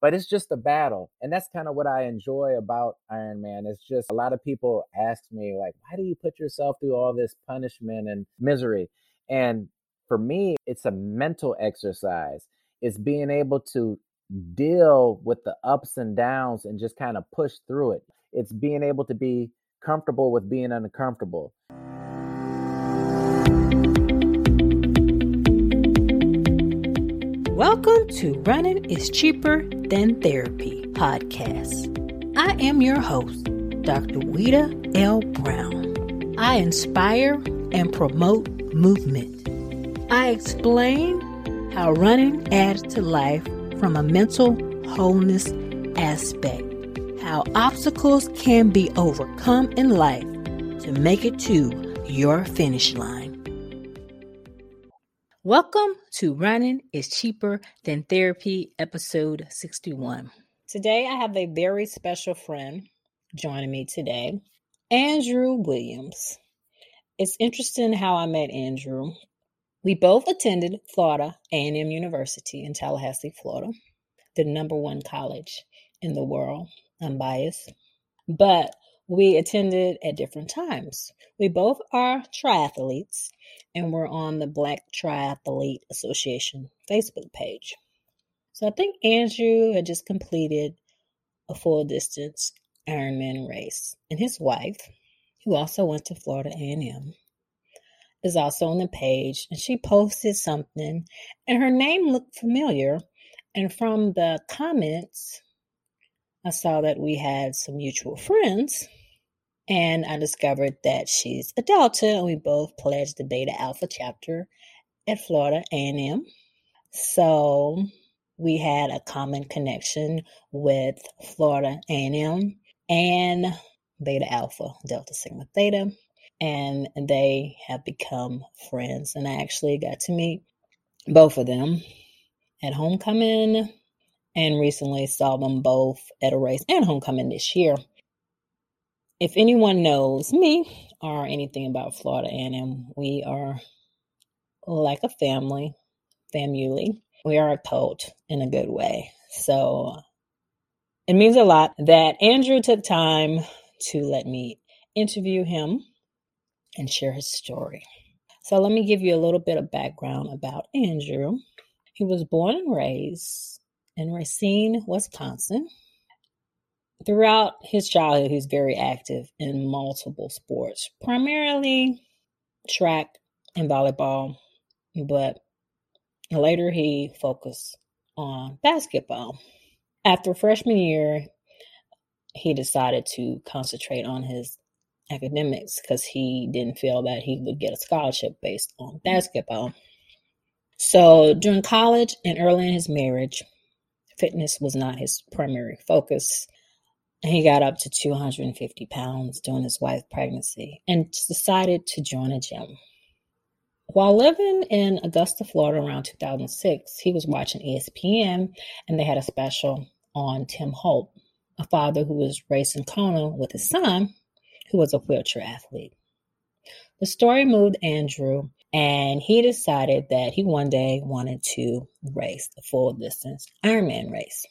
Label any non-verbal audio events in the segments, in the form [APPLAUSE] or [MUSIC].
but it's just a battle. And that's kind of what I enjoy about Ironman It's just a lot of people ask me, like, why do you put yourself through all this punishment and misery? And for me, it's a mental exercise. It's being able to deal with the ups and downs and just kind of push through it. It's being able to be comfortable with being uncomfortable. Welcome to Running is Cheaper Than Therapy podcast. I am your host, Dr. Wita L. Brown. I inspire and promote movement. I explain how running adds to life from a mental wholeness aspect, how obstacles can be overcome in life to make it to your finish line. Welcome to Running is Cheaper Than Therapy, episode 61. Today, I have a very special friend joining me today, Andrew Williams. It's interesting how I met Andrew. We both attended Florida A&M University in Tallahassee, Florida, the number one college in the world. I'm biased. But we attended at different times. We both are triathletes and we're on the Black Triathlete Association Facebook page. So I think Andrew had just completed a full distance Ironman race, and his wife, who also went to Florida A&M, is also on the page, and she posted something, and her name looked familiar. And from the comments, I saw that we had some mutual friends and I discovered that she's a Delta, and we both pledged the Beta Alpha chapter at Florida A&M. So we had a common connection with Florida A&M and Beta Alpha, Delta Sigma Theta, and they have become friends. And I actually got to meet both of them at homecoming and recently saw them both at a race and homecoming this year if anyone knows me or anything about Florida A&M, we are like a family, family. We are a cult in a good way. So it means a lot that Andrew took time to let me interview him and share his story. So let me give you a little bit of background about Andrew. He was born and raised in Racine, Wisconsin. Throughout his childhood, he was very active in multiple sports, primarily track and volleyball, but later he focused on basketball. After freshman year, he decided to concentrate on his academics because he didn't feel that he would get a scholarship based on basketball. So during college and early in his marriage, fitness was not his primary focus. He got up to 250 pounds during his wife's pregnancy and decided to join a gym. While living in Augusta, Florida around 2006, he was watching ESPN and they had a special on Team Hoyt, a father who was racing Kona with his son, who was a wheelchair athlete. The story moved Andrew, and he decided that he one day wanted to race the full distance Ironman race.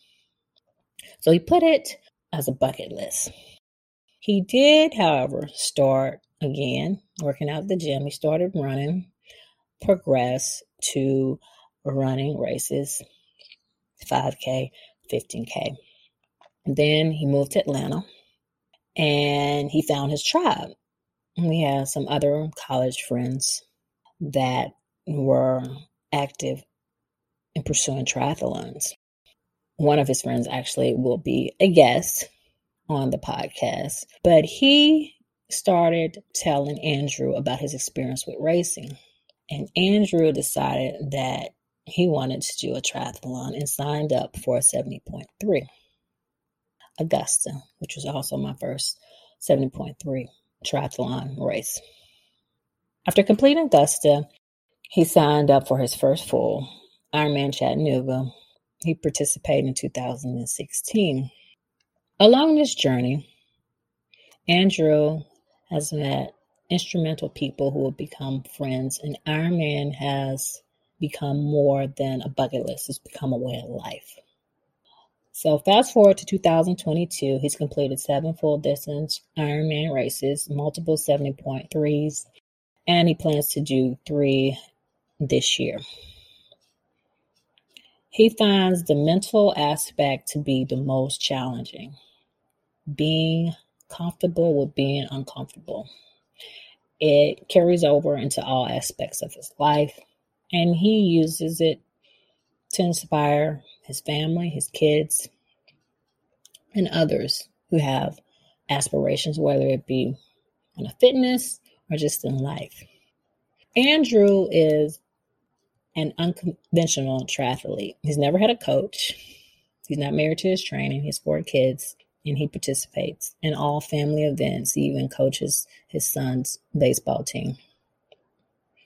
So he put it as a bucket list. He did, however, start again working out at the gym. He started running, progress to running races 5K, 15K. And then he moved to Atlanta and he found his tribe. We have some other college friends that were active in pursuing triathlons one of his friends actually will be a guest on the podcast, but he started telling Andrew about his experience with racing. And Andrew decided that he wanted to do a triathlon and signed up for a 70.3 Augusta, which was also my first 70.3 triathlon race. After completing Augusta, he signed up for his first full Ironman Chattanooga he participated in 2016. Along this journey, Andrew has met instrumental people who have become friends, and Ironman has become more than a bucket list, it's become a way of life. So fast forward to 2022, he's completed seven full distance Ironman races, multiple 70.3s, and he plans to do three this year. He finds the mental aspect to be the most challenging, being comfortable with being uncomfortable. It carries over into all aspects of his life, and he uses it to inspire his family, his kids, and others who have aspirations, whether it be in a fitness or just in life. Andrew is an unconventional triathlete. He's never had a coach. He's not married to his training. He has four kids and he participates in all family events. He even coaches his son's baseball team.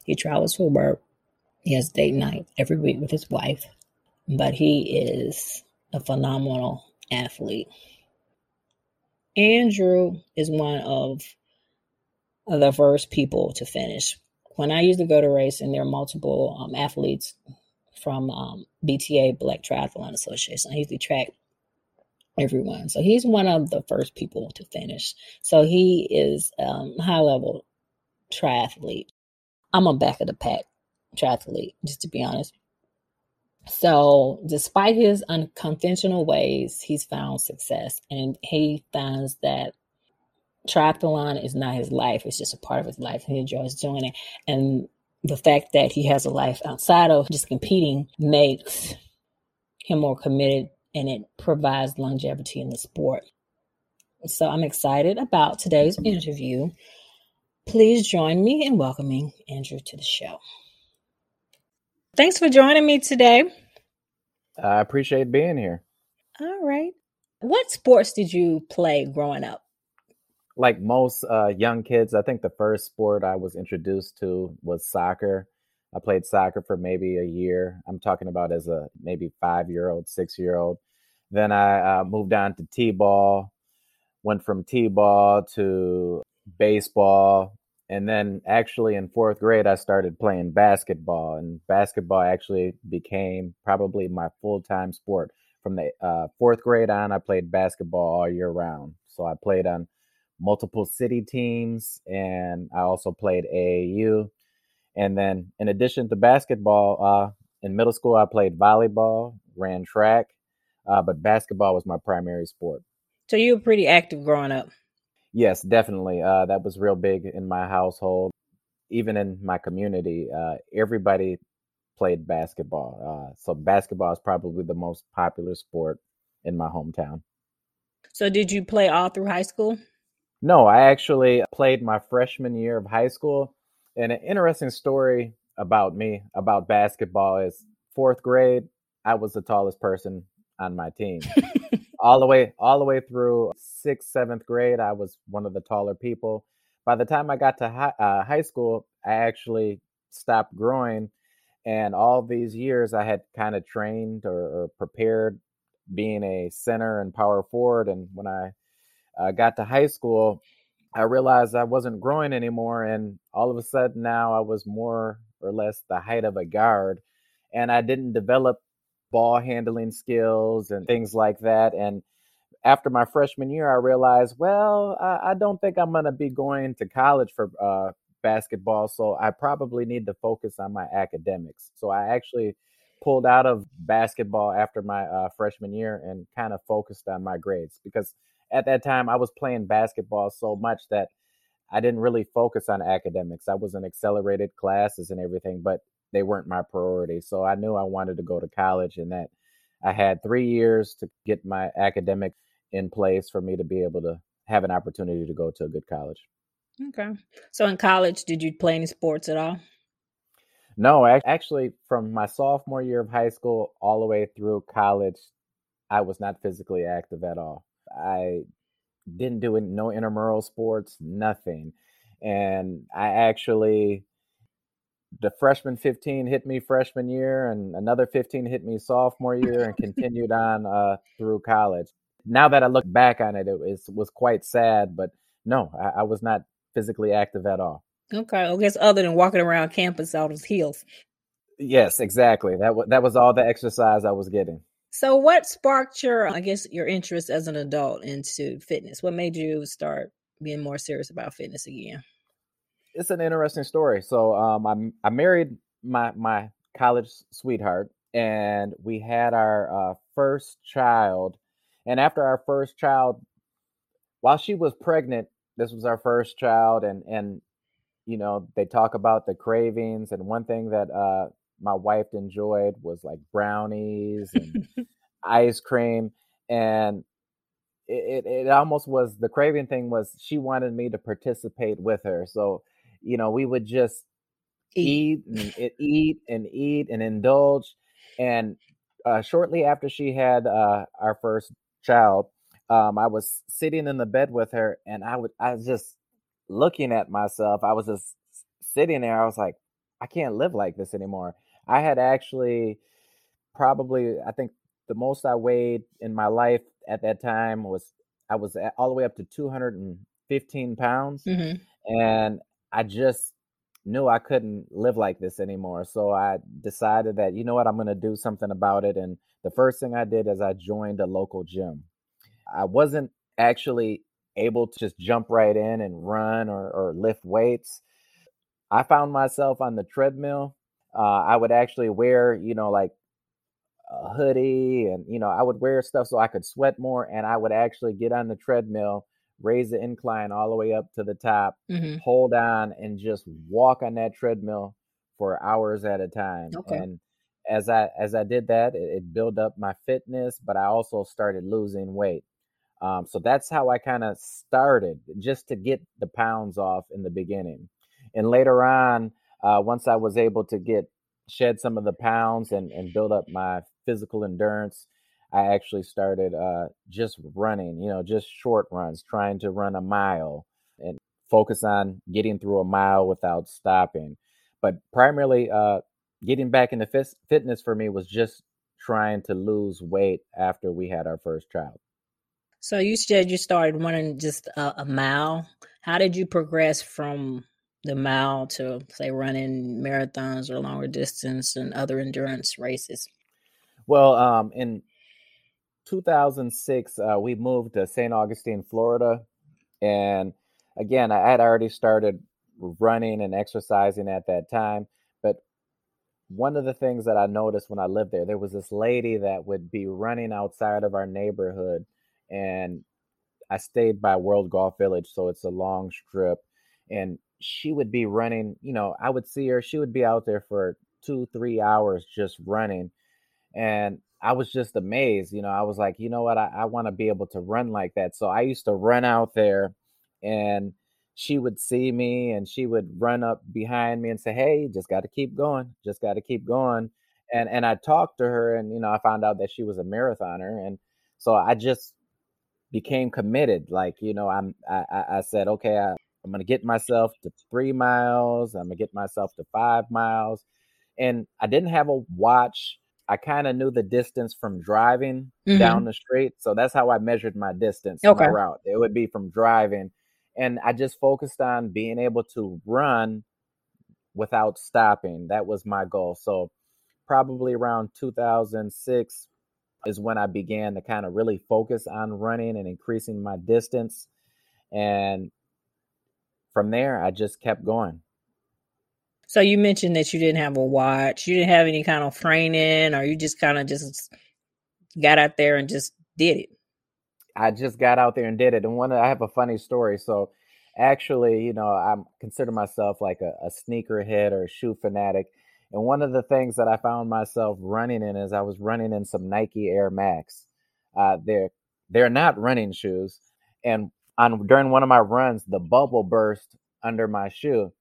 He travels for work. He has date night every week with his wife, but he is a phenomenal athlete. Andrew is one of the first people to finish. When I used to go to race, and there are multiple um, athletes from um, BTA Black Triathlon Association. I usually track everyone. So he's one of the first people to finish. So he is um, high level triathlete. I'm a back of the pack triathlete, just to be honest. So, despite his unconventional ways, he's found success and he finds that triathlon is not his life, it's just a part of his life. He enjoys doing it. And the fact that he has a life outside of just competing makes him more committed and it provides longevity in the sport. So I'm excited about today's interview. Please join me in welcoming Andrew to the show. Thanks for joining me today. I appreciate being here. All right. What sports did you play growing up? Like most uh, young kids, I think the first sport I was introduced to was soccer. I played soccer for maybe a year. I'm talking about as a maybe five year old, six year old. Then I uh, moved on to t ball, went from t ball to baseball. And then actually in fourth grade, I started playing basketball, and basketball actually became probably my full time sport. From the uh, fourth grade on, I played basketball all year round. So I played on multiple city teams, and I also played AAU. And then, in addition to basketball, uh, in middle school, I played volleyball, ran track, uh, but basketball was my primary sport. So you were pretty active growing up. Yes, definitely. Uh, that was real big in my household, even in my community. Uh, everybody played basketball, uh, so basketball is probably the most popular sport in my hometown. So, did you play all through high school? No, I actually played my freshman year of high school and an interesting story about me about basketball is fourth grade, I was the tallest person on my team. [LAUGHS] all the way, all the way through sixth, seventh grade, I was one of the taller people. By the time I got to high, uh, high school, I actually stopped growing. And all these years, I had kind of trained or, or, prepared being a center and power forward. And when I uh, got to high school, I realized I wasn't growing anymore. And all of a sudden now I was more or less the height of a guard. And I didn't develop ball handling skills and things like that. And after my freshman year, I realized, well, I, I don't think I'm going to be going to college for uh, basketball. So I probably need to focus on my academics. So I actually pulled out of basketball after my uh, freshman year and kind of focused on my grades because at that time I was playing basketball so much that I didn't really focus on academics. I was in accelerated classes and everything, but they weren't my priority. So I knew I wanted to go to college and that I had three years to get my academic in place for me to be able to have an opportunity to go to a good college. Okay. So in college, did you play any sports at all? No, actually, from my sophomore year of high school all the way through college, I was not physically active at all. I didn't do it, no intramural sports, nothing. And I actually, the freshman 15 hit me freshman year, and another 15 hit me sophomore year, and continued on uh, through college. Now that I look back on it, it was, was quite sad, but no, I, I was not physically active at all. Okay, I guess other than walking around campus out of heels. Yes, exactly. That was that was all the exercise I was getting. So, what sparked your, I guess, your interest as an adult into fitness? What made you start being more serious about fitness again? It's an interesting story. So, um, I I married my my college sweetheart, and we had our uh, first child. And after our first child, while she was pregnant, this was our first child, and and you know they talk about the cravings, and one thing that uh, my wife enjoyed was like brownies [LAUGHS] and ice cream and it, it, it almost was the craving thing was she wanted me to participate with her so you know we would just eat, eat and [LAUGHS] eat and eat and indulge and uh, shortly after she had uh, our first child um, i was sitting in the bed with her and i would i was just looking at myself i was just sitting there i was like i can't live like this anymore I had actually probably I think the most I weighed in my life at that time was I was at, all the way up to 215 pounds, mm-hmm. and I just knew I couldn't live like this anymore. So I decided that you know what I'm going to do something about it. And the first thing I did is I joined a local gym. I wasn't actually able to just jump right in and run or, or lift weights. I found myself on the treadmill uh, I would actually wear, you know, like a hoodie and, you know, I would wear stuff so I could sweat more. And I would actually get on the treadmill, raise the incline all the way up to the top, mm-hmm. hold on, and just walk on that treadmill for hours at a time. Okay. And as I as I did that, it, it built up my fitness, but I also started losing weight. Um, so that's how I kind of started, just to get the pounds off in the beginning. And later on, uh, once I was able to get shed some of the pounds and, and build up my physical endurance, I actually started uh, just running, you know, just short runs, trying to run a mile and focus on getting through a mile without stopping. But primarily, uh, getting back into f- fitness for me was just trying to lose weight after we had our first child. So you said you started running just a, a mile. How did you progress from the mile to say running marathons or longer distance and other endurance races? Well, um, in 2006, uh, we moved to St. Augustine, Florida. And again, I had already started running and exercising at that time. But one of the things that I noticed when I lived there, there was this lady that would be running outside of our neighborhood. And I stayed by World Golf Village, so it's a long strip. And she would be running, you know, I would see her, she would be out there for two, three hours just running. And I was just amazed. You know, I was like, you know what? I, I want to be able to run like that. So I used to run out there and she would see me and she would run up behind me and say, Hey, just got to keep going. Just got to keep going. And, and I talked to her and, you know, I found out that she was a marathoner. And so I just became committed. Like, you know, I'm, I, I said, okay, I, I'm going to get myself to three miles. I'm going to get myself to five miles. And I didn't have a watch. I kind of knew the distance from driving mm-hmm. down the street. So that's how I measured my distance, okay. my route. It would be from driving. And I just focused on being able to run without stopping. That was my goal. So probably around 2006 is when I began to kind of really focus on running and increasing my distance. And from there, I just kept going. So you mentioned that you didn't have a watch, you didn't have any kind of training, or you just kind of just got out there and just did it. I just got out there and did it. And one, I have a funny story. So actually, you know, I consider myself like a, a sneakerhead or a shoe fanatic. And one of the things that I found myself running in is I was running in some Nike Air Max. Uh, they're they're not running shoes, and on during one of my runs, the bubble burst under my shoe,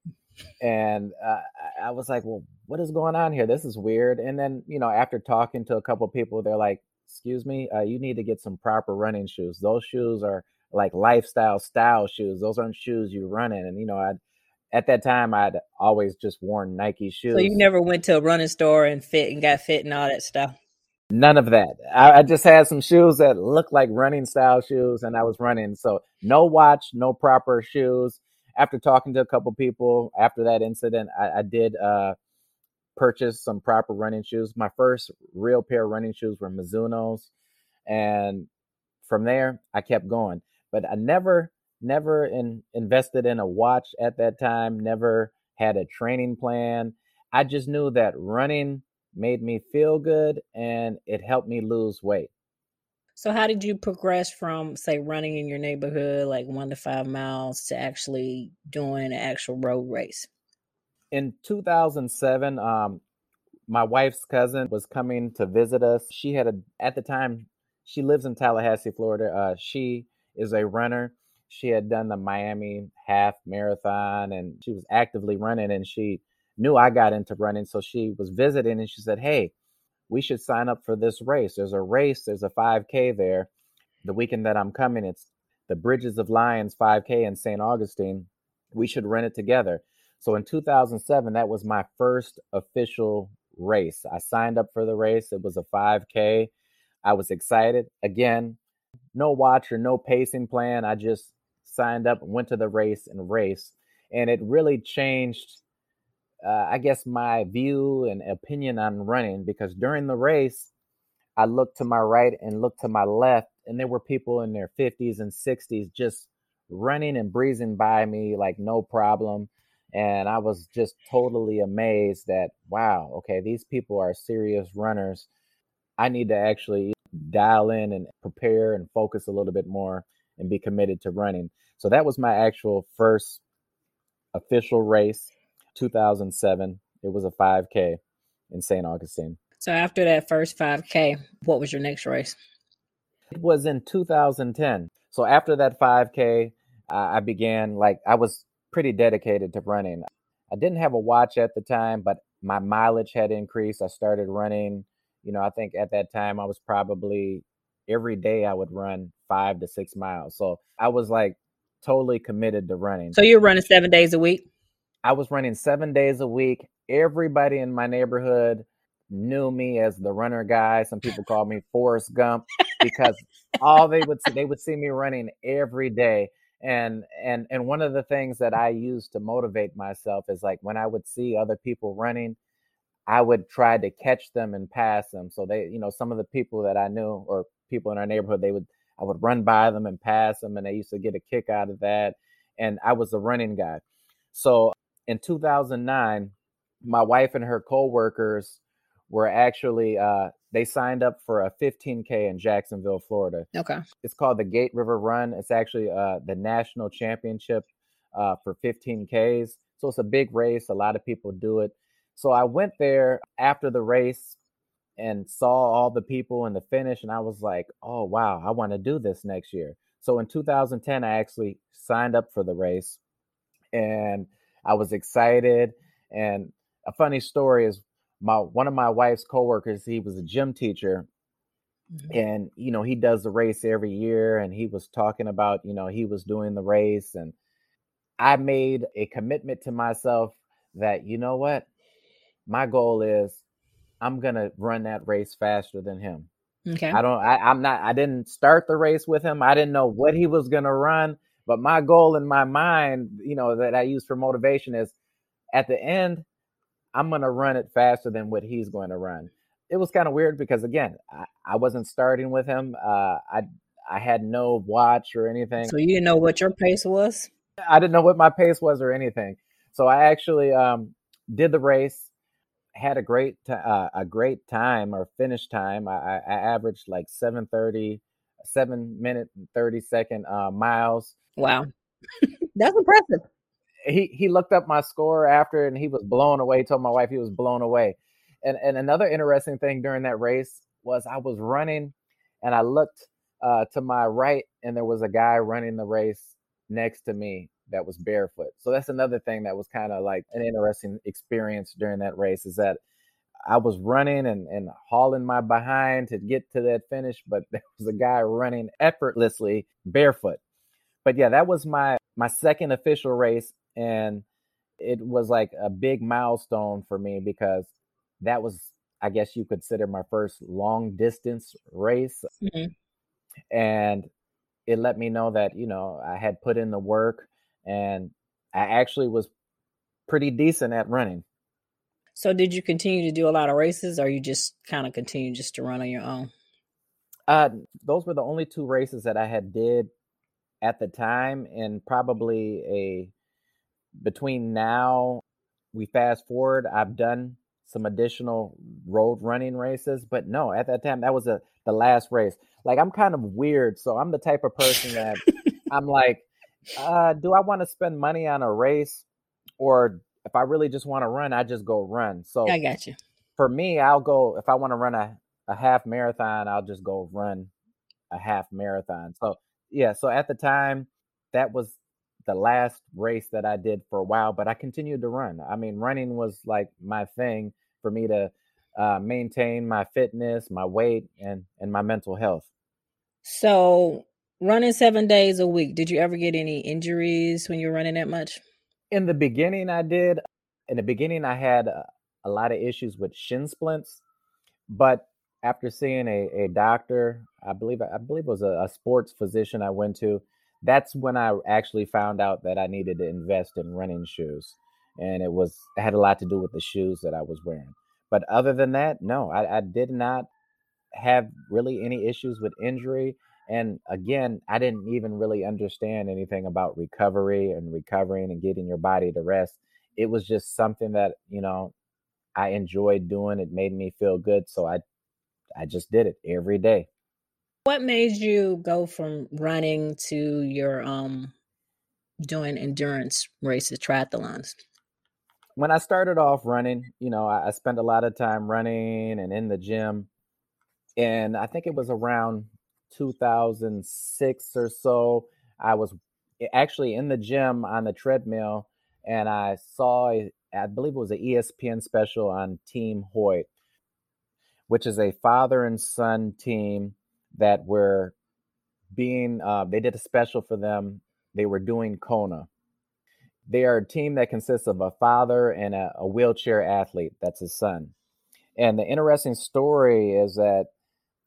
and uh, I was like, "Well, what is going on here? This is weird." And then, you know, after talking to a couple people, they're like, "Excuse me, uh, you need to get some proper running shoes. Those shoes are like lifestyle style shoes. Those aren't shoes you run in." And you know, I at that time I'd always just worn Nike shoes. So you never went to a running store and fit and got fit and all that stuff. None of that. I, I, just had some shoes that looked like running style shoes, and I was running. So no watch, no proper shoes. After talking to a couple people after that incident, I, I did uh, purchased some proper running shoes. My first real pair of running shoes were Mizuno's. And from there, I kept going. But I never, never in, invested in a watch at that time, never had a training plan. I just knew that running made me feel good and it helped me lose weight. So, how did you progress from, say, running in your neighborhood, like one to five miles, to actually doing an actual road race? In 2007, um, my wife's cousin was coming to visit us. She had a, at the time, she lives in Tallahassee, Florida. Uh, she is a runner. She had done the Miami half marathon and she was actively running and she knew I got into running. So she was visiting and she said, Hey, we should sign up for this race. There's a race, there's a 5K there. The weekend that I'm coming, it's the Bridges of Lions 5K in St. Augustine. We should run it together. So in 2007, that was my first official race. I signed up for the race. It was a 5K. I was excited. Again, no watch or no pacing plan. I just signed up, went to the race and raced. And it really changed uh, I guess, my view and opinion on running because during the race, I looked to my right and looked to my left, and there were people in their 50s and 60s just running and breezing by me like no problem. And I was just totally amazed that, wow, okay, these people are serious runners. I need to actually dial in and prepare and focus a little bit more and be committed to running. So that was my actual first official race. 2007. It was a 5K in St. Augustine. So after that first 5K, what was your next race? It was in 2010. So after that 5K, I began like I was pretty dedicated to running. I didn't have a watch at the time, but my mileage had increased. I started running, you know, I think at that time I was probably every day I would run 5 to 6 miles. So I was like totally committed to running. So you're running 7 days a week? I was running seven days a week. Everybody in my neighborhood knew me as the runner guy. Some people called me Forrest Gump because all they would see, they would see me running every day. And and and one of the things that I used to motivate myself is like when I would see other people running, I would try to catch them and pass them. So they, you know, some of the people that I knew or people in our neighborhood, they would I would run by them and pass them, and they used to get a kick out of that. And I was the running guy. So in 2009, my wife and her coworkers were actually uh, they signed up for a 15k in Jacksonville, Florida. Okay. It's called the Gate River Run. It's actually uh, the national championship uh, for 15ks. So it's a big race. A lot of people do it. So I went there after the race and saw all the people in the finish, and I was like, "Oh wow, I want to do this next year." So in 2010, I actually signed up for the race, and I was excited. And a funny story is my one of my wife's coworkers, he was a gym teacher. Mm-hmm. And you know, he does the race every year and he was talking about, you know, he was doing the race and I made a commitment to myself that you know what? My goal is I'm going to run that race faster than him. Okay. I don't I, I'm not I didn't start the race with him. I didn't know what he was gonna run, but my goal in my mind, you know, that I use for motivation is at the end, I'm going to run it faster than what he's going to run. It was kind of weird because again, I, I wasn't starting with him. Uh, I I had no watch or anything. So you didn't know what your pace was. I didn't know what my pace was or anything. So I actually um, did the race, had a great t- uh, a great time or finish time. I, I averaged like seven thirty, seven minute and thirty second uh, miles. Wow. That's impressive. He he looked up my score after and he was blown away. He told my wife he was blown away. And and another interesting thing during that race was I was running and I looked uh, to my right and there was a guy running the race next to me that was barefoot. So that's another thing that was kind of like an interesting experience during that race is that I was running and, and hauling my behind to get to that finish, but [LAUGHS] there was a guy running effortlessly barefoot but yeah, that was my my second official race, and it was like a big milestone for me because that was, I guess, you consider my first long distance race, mm-hmm. and it let me know that you know I had put in the work, and I actually was pretty decent at running. So did you continue to do a lot of races or you just kind of continue just to run on your own? Uh, those were the only two races that I had did at the time, and probably a between now we fast forward. I've done some additional road running races, but no, at that time that was a the last race. Like I'm kind of weird, so I'm the type of person that [LAUGHS] I'm like, uh, do I want to spend money on a race, or if I really just want to run, I just go run. So I got you. For me, I'll go if I want to run a a half marathon, I'll just go run a half marathon. So yeah, so at the time, that was the last race that I did for a while, but I continued to run. I mean, running was like my thing for me to uh, maintain my fitness, my weight, and and my mental health. So, running seven days a week. Did you ever get any injuries when you were running that much? In the beginning, I did. In the beginning, I had a, a lot of issues with shin splints, but after seeing a, a doctor, I believe I believe it was a, a sports physician I went to. That's when I actually found out that I needed to invest in running shoes, and it was it had a lot to do with the shoes that I was wearing. But other than that, no, I, I did not have really any issues with injury. And again, I didn't even really understand anything about recovery and recovering and getting your body to rest. It was just something that, you know, I enjoyed doing. It made me feel good. So I I just did it every day. What made you go from running to your um doing endurance races, triathlons? When I started off running, you know, I, I spent a lot of time running and in the gym. And I think it was around 2006 or so. I was actually in the gym on the treadmill and I saw, I believe it was an ESPN special on Team Hoyt which is a father and son team that were being, uh, they did a special for them. They were doing Kona. They are a team that consists of a father and a, a wheelchair athlete. That's his son. And the interesting story is that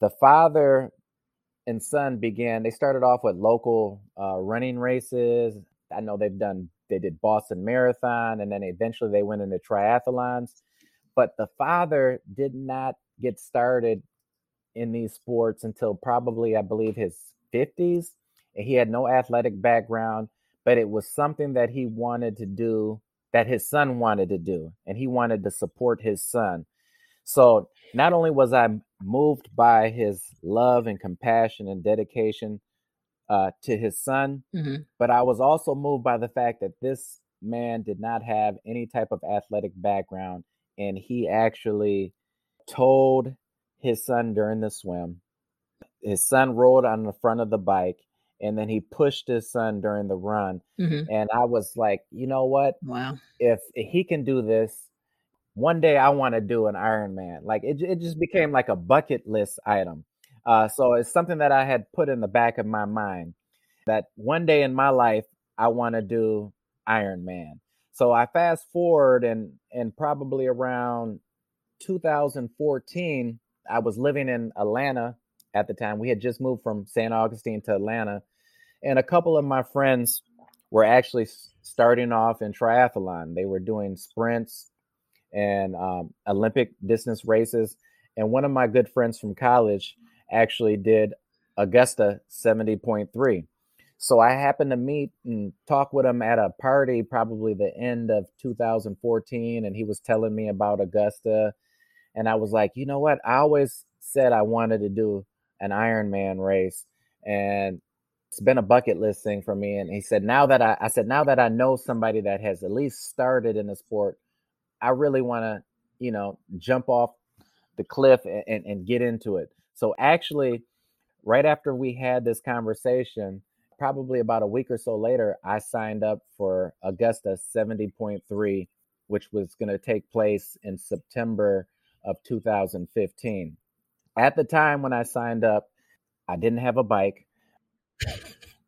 the father and son began, they started off with local uh, running races. I know they've done, they did Boston Marathon, and then eventually they went into triathlons. But the father did not get started in these sports until probably, I believe, his 50s. And he had no athletic background, but it was something that he wanted to do, that his son wanted to do, and he wanted to support his son. So not only was I moved by his love and compassion and dedication uh, to his son, mm-hmm. but I was also moved by the fact that this man did not have any type of athletic background, and he actually told his son during the swim. His son rolled on the front of the bike and then he pushed his son during the run. Mm-hmm. And I was like, you know what? Wow. If, if he can do this, one day I want to do an Ironman. Like it, it just became like a bucket list item. Uh, so it's something that I had put in the back of my mind that one day in my life I want to do Ironman. So I fast forward and and probably around 2014, I was living in Atlanta at the time. We had just moved from St. Augustine to Atlanta, and a couple of my friends were actually starting off in triathlon. They were doing sprints and um, Olympic distance races. And one of my good friends from college actually did Augusta 70.3. So I happened to meet and talk with him at a party, probably the end of 2014, and he was telling me about Augusta and I was like, you know what? I always said I wanted to do an Ironman race, and it's been a bucket list thing for me. And he said, now that I, I said, now that I know somebody that has at least started in the sport, I really want to, you know, jump off the cliff and, and, and get into it. So actually, right after we had this conversation, probably about a week or so later, I signed up for Augusta 70.3, which was going to take place in September of 2015. At the time when I signed up, I didn't have a bike.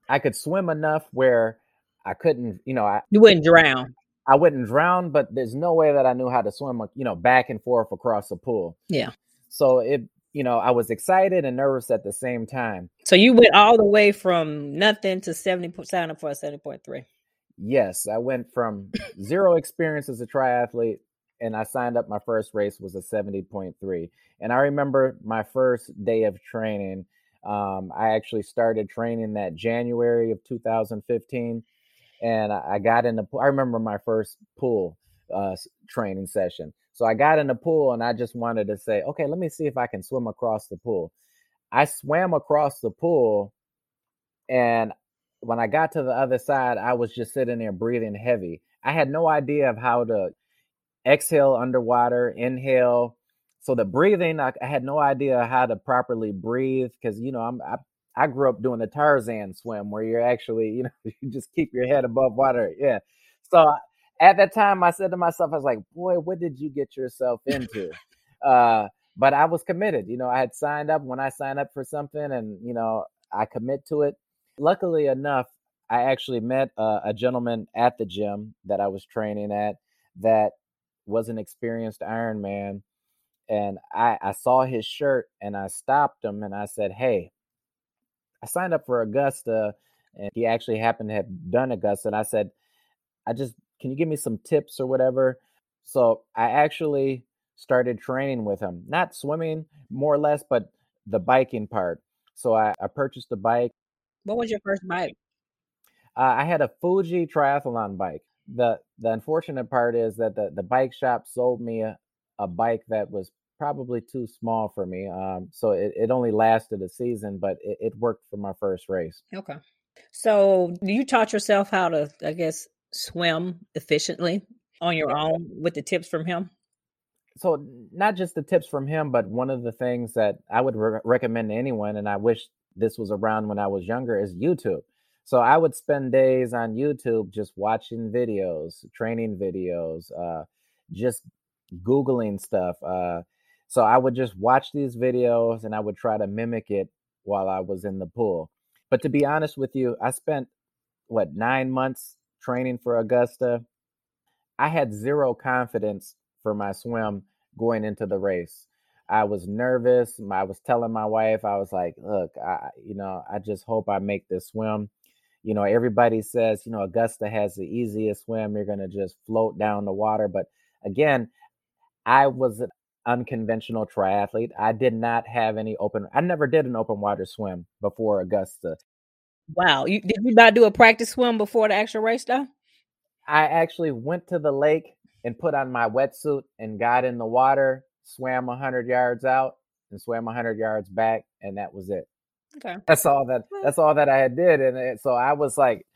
I could swim enough where I couldn't, you know, I you wouldn't drown. I wouldn't drown, but there's no way that I knew how to swim, you know, back and forth across the pool. Yeah. So it, you know, I was excited and nervous at the same time. So you went all the way from nothing to 70 sign up for a 70.3. Yes, I went from zero experience as a triathlete and I signed up. My first race was a 70.3. And I remember my first day of training. Um, I actually started training that January of 2015. And I got in the. I remember my first pool uh, training session. So I got in the pool and I just wanted to say, okay, let me see if I can swim across the pool. I swam across the pool. And when I got to the other side, I was just sitting there breathing heavy. I had no idea of how to exhale underwater, inhale. So the breathing, I, I had no idea how to properly breathe because you know I'm I, I grew up doing the Tarzan swim where you're actually you know [LAUGHS] you just keep your head above water. Yeah. So at that time, I said to myself, I was like, boy, what did you get yourself into? uh, but I was committed. You know, I had signed up when I signed up for something, and you know, I commit to it. Luckily enough, I actually met a, a gentleman at the gym that I was training at that was an experienced Ironman. And I, I saw his shirt and I stopped him and I said, Hey, I signed up for Augusta. And he actually happened to have done Augusta. And I said, I just, can you give me some tips or whatever? So I actually started training with him, not swimming more or less, but the biking part. So I, I purchased a bike. What was your first bike? Uh, I had a Fuji triathlon bike the the unfortunate part is that the the bike shop sold me a, a bike that was probably too small for me. Um, so it, it only lasted a season, but it, it worked for my first race. Okay. So you taught yourself how to, I guess, swim efficiently on your own with the tips from him? So not just the tips from him, but one of the things that I would re- recommend to anyone, and I wish this was around when I was younger, is YouTube. So I would spend days on YouTube just watching videos, training videos, uh, just Googling stuff. Uh, so I would just watch these videos and I would try to mimic it while I was in the pool. But to be honest with you, I spent what nine months training for Augusta. I had zero confidence for my swim going into the race. I was nervous. I was telling my wife, I was like, look, I, you know, I just hope I make this swim you know, everybody says, you know, Augusta has the easiest swim. You're going to just float down the water. But again, I was an unconventional triathlete. I did not have any open, I never did an open water swim before Augusta. Wow. You, did you not do a practice swim before the actual race, though? I actually went to the lake and put on my wetsuit and got in the water, swam 100 yards out and swam 100 yards back, and that was it. Okay. That's all that that's all that I had did. And it, so I was like,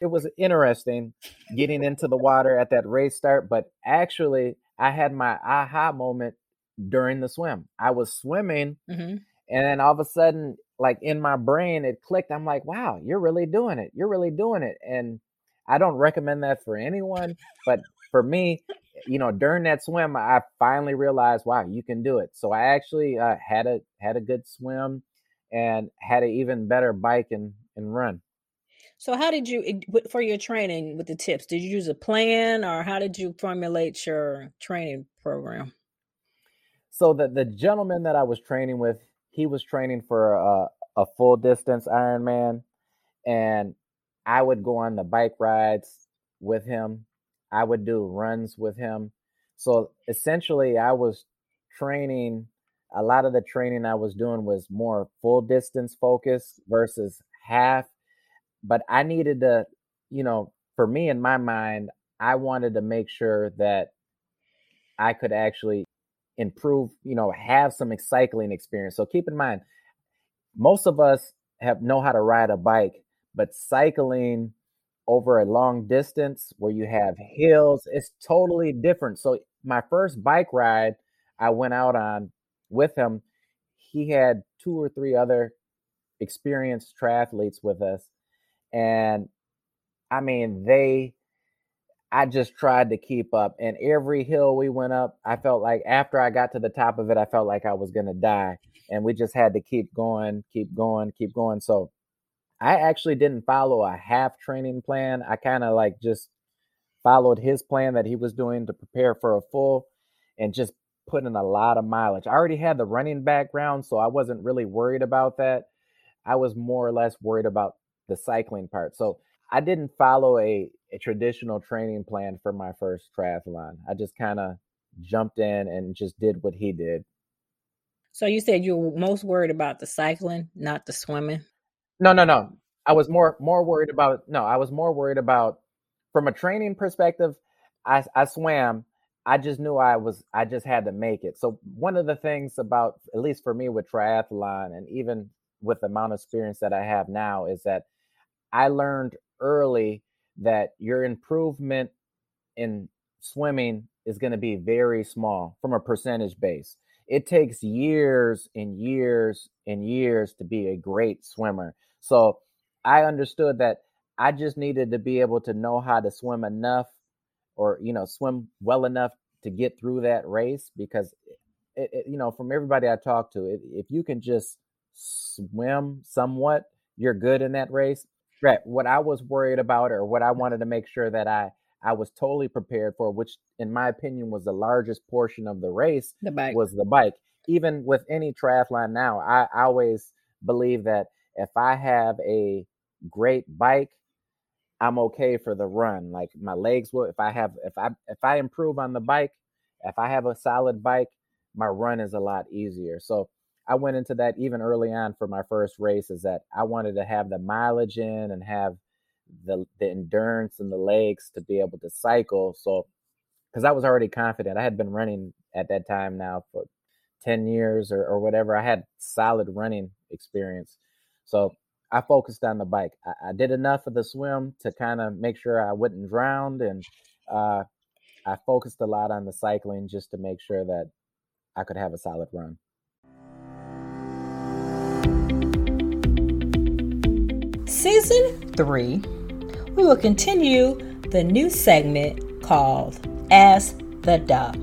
it was interesting getting into the water at that race start, but actually I had my aha moment during the swim. I was swimming mm-hmm. and then all of a sudden, like in my brain, it clicked. I'm like, wow, you're really doing it. You're really doing it. And I don't recommend that for anyone, but for me, you know, during that swim, I finally realized, wow, you can do it. So I actually uh, had a had a good swim and had an even better bike and, and run. So, how did you, for your training with the tips, did you use a plan or how did you formulate your training program? So, the, the gentleman that I was training with, he was training for a, a full distance Ironman, and I would go on the bike rides with him. I would do runs with him. So, essentially, I was training a lot of the training I was doing was more full distance focus versus half. But I needed to, you know, for me in my mind, I wanted to make sure that I could actually improve, you know, have some cycling experience. So keep in mind, most of us have know how to ride a bike, but cycling over a long distance where you have hills, it's totally different. So my first bike ride I went out on with him, he had two or three other experienced triathletes with us. And I mean, they, I just tried to keep up. And every hill we went up, I felt like after I got to the top of it, I felt like I was going to die. And we just had to keep going, keep going, keep going. So I actually didn't follow a half training plan. I kind of like just followed his plan that he was doing to prepare for a full and just put in a lot of mileage. I already had the running background, so I wasn't really worried about that. I was more or less worried about the cycling part. So I didn't follow a, a traditional training plan for my first triathlon. I just kind of jumped in and just did what he did. So you said you were most worried about the cycling, not the swimming? No, no, no. I was more more worried about no, I was more worried about from a training perspective, I I swam. I just knew I was I just had to make it. So one of the things about at least for me with triathlon and even with the amount of experience that I have now is that I learned early that your improvement in swimming is going to be very small from a percentage base. It takes years and years and years to be a great swimmer. So I understood that I just needed to be able to know how to swim enough or, you know, swim well enough to get through that race because, it, it, you know, from everybody I talk to, if, if you can just swim somewhat, you're good in that race. Right. What I was worried about or what I wanted to make sure that I I was totally prepared for, which in my opinion was the largest portion of the race, the bike. was the bike. Even with any triathlon now, I, I always believe that if I have a great bike, I'm okay for the run. Like my legs will if I have if I if I improve on the bike, if I have a solid bike, my run is a lot easier. So I went into that even early on for my first race is that I wanted to have the mileage in and have the the endurance and the legs to be able to cycle. So because I was already confident, I had been running at that time now for 10 years or, or whatever. I had solid running experience. So I focused on the bike. I, I did enough of the swim to kind of make sure I wouldn't drown. And uh, I focused a lot on the cycling just to make sure that I could have a solid run. Season 3 we will continue the new segment called Ask the Doc.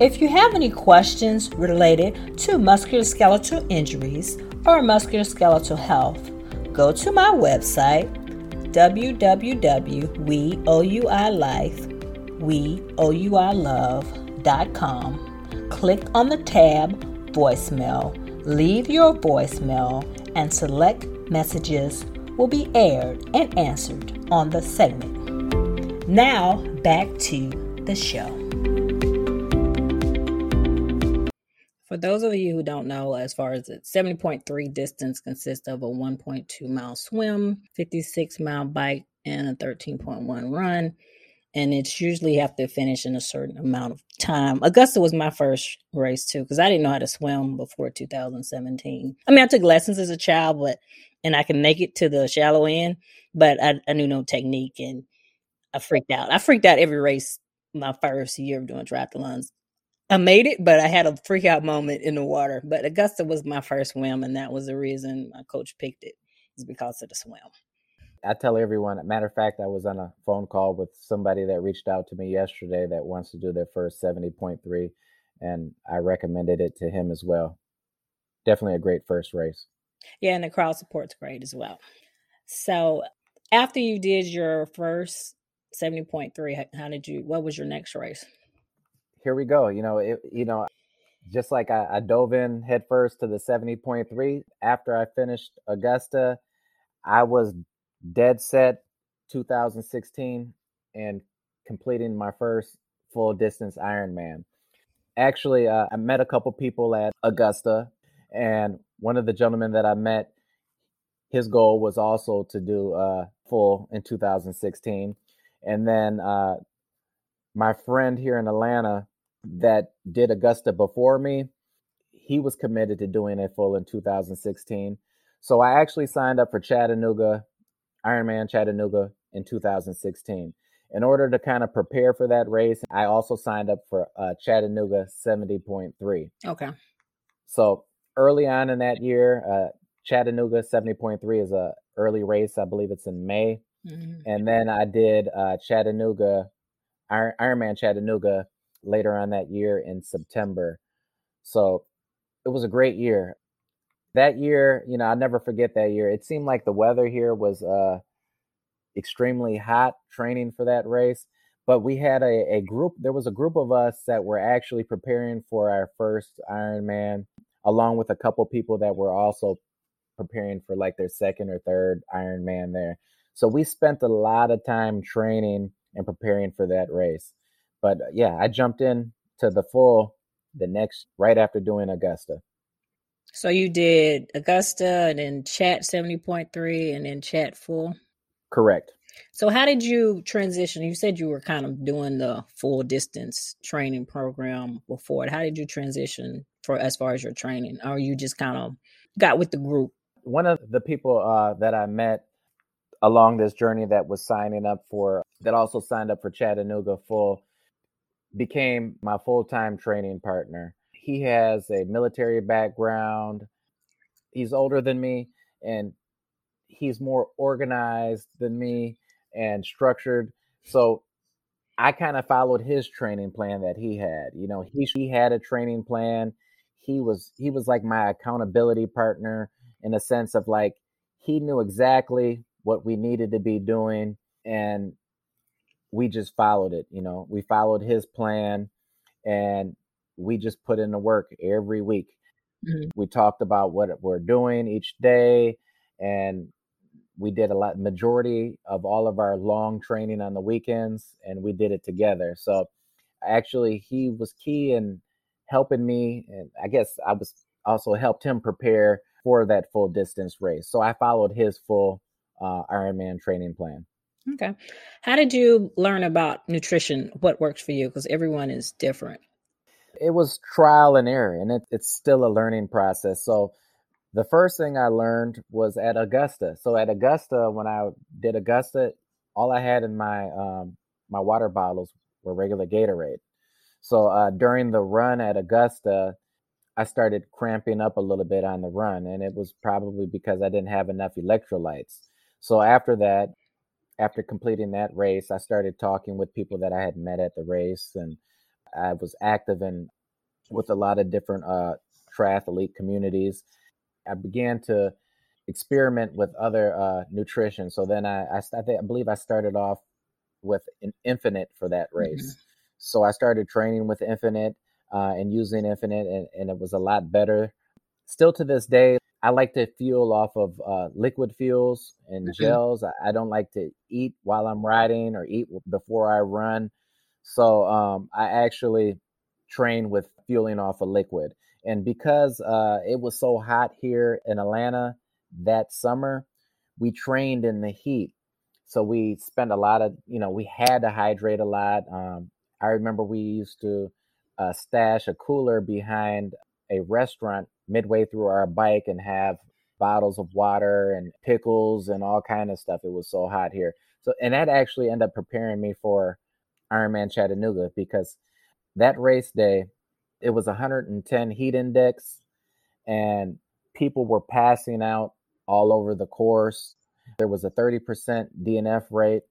If you have any questions related to musculoskeletal injuries or musculoskeletal health, go to my website www.weouilife.com. Click on the tab Voicemail, leave your voicemail, and select messages will be aired and answered on the segment. Now, back to the show. For those of you who don't know, as far as the 70.3 distance consists of a 1.2 mile swim, 56 mile bike, and a 13.1 run. And it's usually have to finish in a certain amount of time. Augusta was my first race too, because I didn't know how to swim before 2017. I mean, I took lessons as a child, but and I can make it to the shallow end, but I, I knew no technique and I freaked out. I freaked out every race my first year of doing triathlons. I made it, but I had a freak out moment in the water. But Augusta was my first swim, and that was the reason my coach picked it, is because of the swim. I tell everyone, matter of fact, I was on a phone call with somebody that reached out to me yesterday that wants to do their first 70.3, and I recommended it to him as well. Definitely a great first race. Yeah, and the crowd support's great as well. So after you did your first 70.3 how did you what was your next race here we go you know it, you know just like I, I dove in headfirst to the 70.3 after i finished augusta i was dead set 2016 and completing my first full distance ironman actually uh, i met a couple people at augusta and one of the gentlemen that i met his goal was also to do uh, full in 2016. And then uh, my friend here in Atlanta that did Augusta before me, he was committed to doing it full in 2016. So I actually signed up for Chattanooga, Ironman Chattanooga in 2016. In order to kind of prepare for that race, I also signed up for uh, Chattanooga 70.3. Okay. So early on in that year, uh, Chattanooga 70.3 is a early race. I believe it's in May. Mm-hmm. And then I did uh, Chattanooga, Iron, Ironman Chattanooga later on that year in September. So it was a great year. That year, you know, I'll never forget that year. It seemed like the weather here was uh, extremely hot training for that race. But we had a, a group, there was a group of us that were actually preparing for our first Ironman, along with a couple people that were also preparing for like their second or third Ironman there. So we spent a lot of time training and preparing for that race. But uh, yeah, I jumped in to the full the next right after doing Augusta. So you did Augusta and then chat 70.3 and then chat full? Correct. So how did you transition? You said you were kind of doing the full distance training program before it. How did you transition for as far as your training? Or you just kind of got with the group? One of the people uh, that I met along this journey that was signing up for that also signed up for Chattanooga full became my full-time training partner. He has a military background. He's older than me and he's more organized than me and structured. So I kind of followed his training plan that he had. You know, he he had a training plan. He was he was like my accountability partner in a sense of like he knew exactly what we needed to be doing and we just followed it, you know. We followed his plan and we just put in the work every week. Mm-hmm. We talked about what we're doing each day and we did a lot majority of all of our long training on the weekends and we did it together so actually he was key in helping me and i guess i was also helped him prepare for that full distance race so i followed his full uh, ironman training plan okay how did you learn about nutrition what works for you because everyone is different it was trial and error and it, it's still a learning process so the first thing I learned was at Augusta. So at Augusta, when I did Augusta, all I had in my um, my water bottles were regular Gatorade. So uh, during the run at Augusta, I started cramping up a little bit on the run, and it was probably because I didn't have enough electrolytes. So after that, after completing that race, I started talking with people that I had met at the race, and I was active in with a lot of different uh, triathlete communities I began to experiment with other uh, nutrition. So then I, I, I, think, I believe I started off with an Infinit for that race. Mm-hmm. So I started training with Infinit uh, and using Infinit, and, and, it was a lot better. Still to this day, I like to fuel off of uh, liquid fuels and mm-hmm. gels. I, I, don't like to eat while I'm riding or eat before I run. So um, I actually train with fueling off a liquid. And because uh, it was so hot here in Atlanta that summer, we trained in the heat. So we spent a lot of, you know, we had to hydrate a lot. Um, I remember we used to uh, stash a cooler behind a restaurant midway through our bike and have bottles of water and pickles and all kind of stuff. It was so hot here. So, and that actually ended up preparing me for Ironman Chattanooga because that race day, it was 110 heat index and people were passing out all over the course. There was a 30% DNF rate.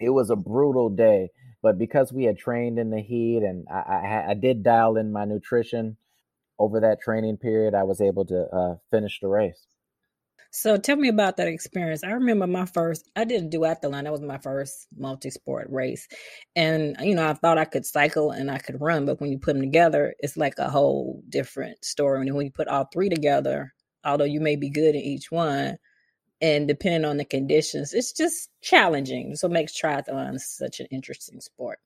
It was a brutal day, but because we had trained in the heat and I, I, I did dial in my nutrition over that training period, I was able to uh, finish the race. So tell me about that experience. I remember my first, I did a duathlon. That was my first multi sport race. And, you know, I thought I could cycle and I could run, but when you put them together, it's like a whole different story. And when you put all three together, although you may be good in each one, and depending on the conditions, it's just challenging. So it makes triathlon such an interesting sport.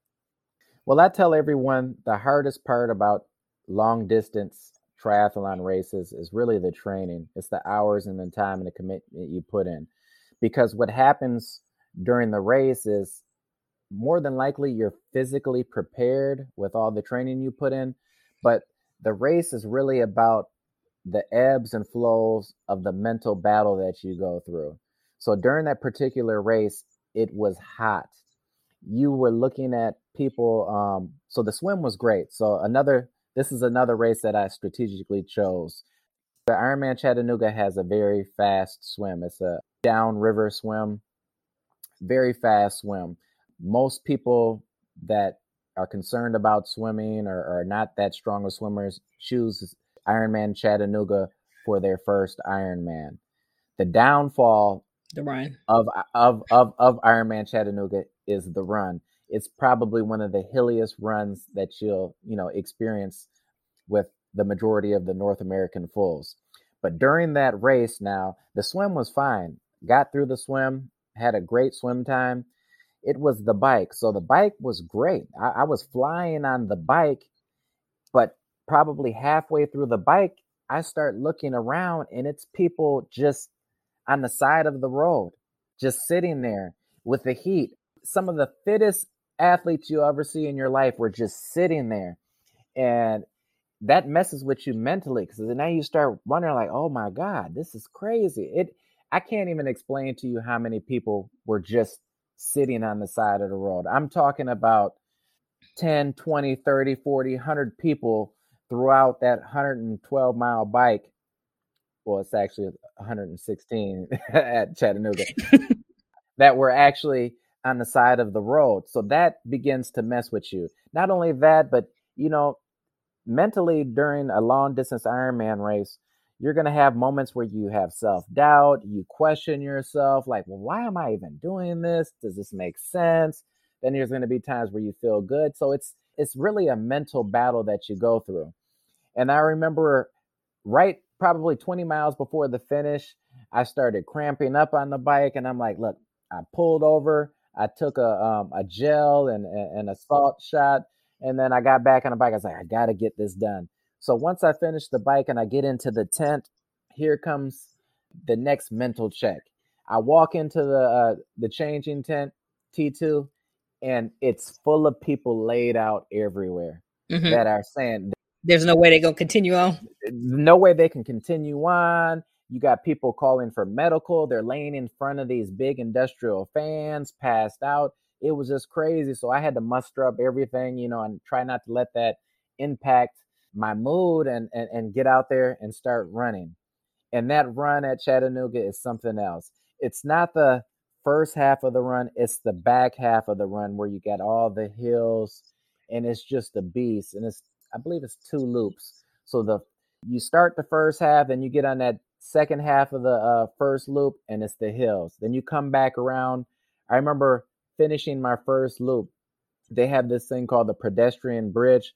Well, I tell everyone the hardest part about long distance triathlon races is really the training. It's the hours and the time and the commitment you put in. Because what happens during the race is more than likely you're physically prepared with all the training you put in, but the race is really about the ebbs and flows of the mental battle that you go through. So during that particular race, it was hot. You were looking at people. Um, so the swim was great. So another this is another race that I strategically chose. The Ironman Chattanooga has a very fast swim. It's a downriver swim, very fast swim. Most people that are concerned about swimming or are not that strong of swimmers choose Ironman Chattanooga for their first Ironman. The downfall the run of of of of Ironman Chattanooga is the run it's probably one of the hilliest runs that you'll you know experience with the majority of the North American fulls. But during that race, now the swim was fine. Got through the swim, had a great swim time. It was the bike, so the bike was great. I, I was flying on the bike, But probably halfway through the bike, I start looking around and it's people just on the side of the road, just sitting there with the heat. Some of the fittest athletes you'll ever see in your life were just sitting there. And that messes with you mentally because now you start wondering, like, oh my God, this is crazy. It I can't even explain to you how many people were just sitting on the side of the road. I'm talking about 10, 20, 30, 40, 100 people throughout that 112 mile bike. Well, it's actually 116 [LAUGHS] at Chattanooga [LAUGHS] that were actually on the side of the road. So that begins to mess with you. Not only that, but you know, mentally during a long distance Ironman race, you're going to have moments where you have self doubt, you question yourself, like, well, why am I even doing this? Does this make sense? Then there's going to be times where you feel good. So it's it's really a mental battle that you go through. And I remember right probably 20 miles before the finish, I started cramping up on the bike and I'm like, look, I pulled over, I took a um, a gel and, and a salt shot, and then I got back on the bike. I was like, I gotta get this done. So once I finish the bike and I get into the tent, here comes the next mental check. I walk into the uh, the changing tent T2 and it's full of people laid out everywhere mm-hmm. that are saying there's no way they're going to continue on. No way they can continue on. You got people calling for medical. They're laying in front of these big industrial fans, passed out. It was just crazy. So I had to muster up everything, you know, and try not to let that impact my mood and, and, and get out there and start running. And that run at Chattanooga is something else. It's not the first half of the run, it's the back half of the run where you got all the hills and it's just a beast. And it's, I believe it's two loops. So the, you start the first half and you get on that second half of the uh, first loop and it's the hills. Then you come back around. I remember finishing my first loop. They have this thing called the pedestrian bridge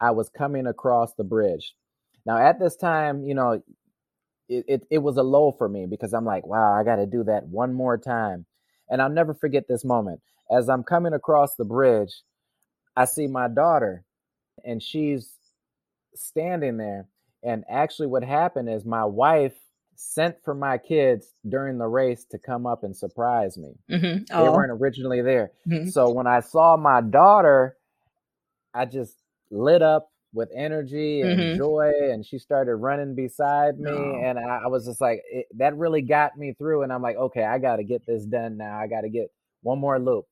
I was coming across the bridge. Now, at this time, you know, it, it, it was a low for me because I'm like, wow, I got to do that one more time. And I'll never forget this moment. As I'm coming across the bridge, I see my daughter and she's standing there. And actually, what happened is my wife sent for my kids during the race to come up and surprise me. Mm-hmm. Oh. They weren't originally there. Mm-hmm. So when I saw my daughter, I just lit up with energy and mm-hmm. joy and she started running beside me oh. and I, I, was just like it, that really got me through and i'm like okay i got to get this done now i got to get one more loop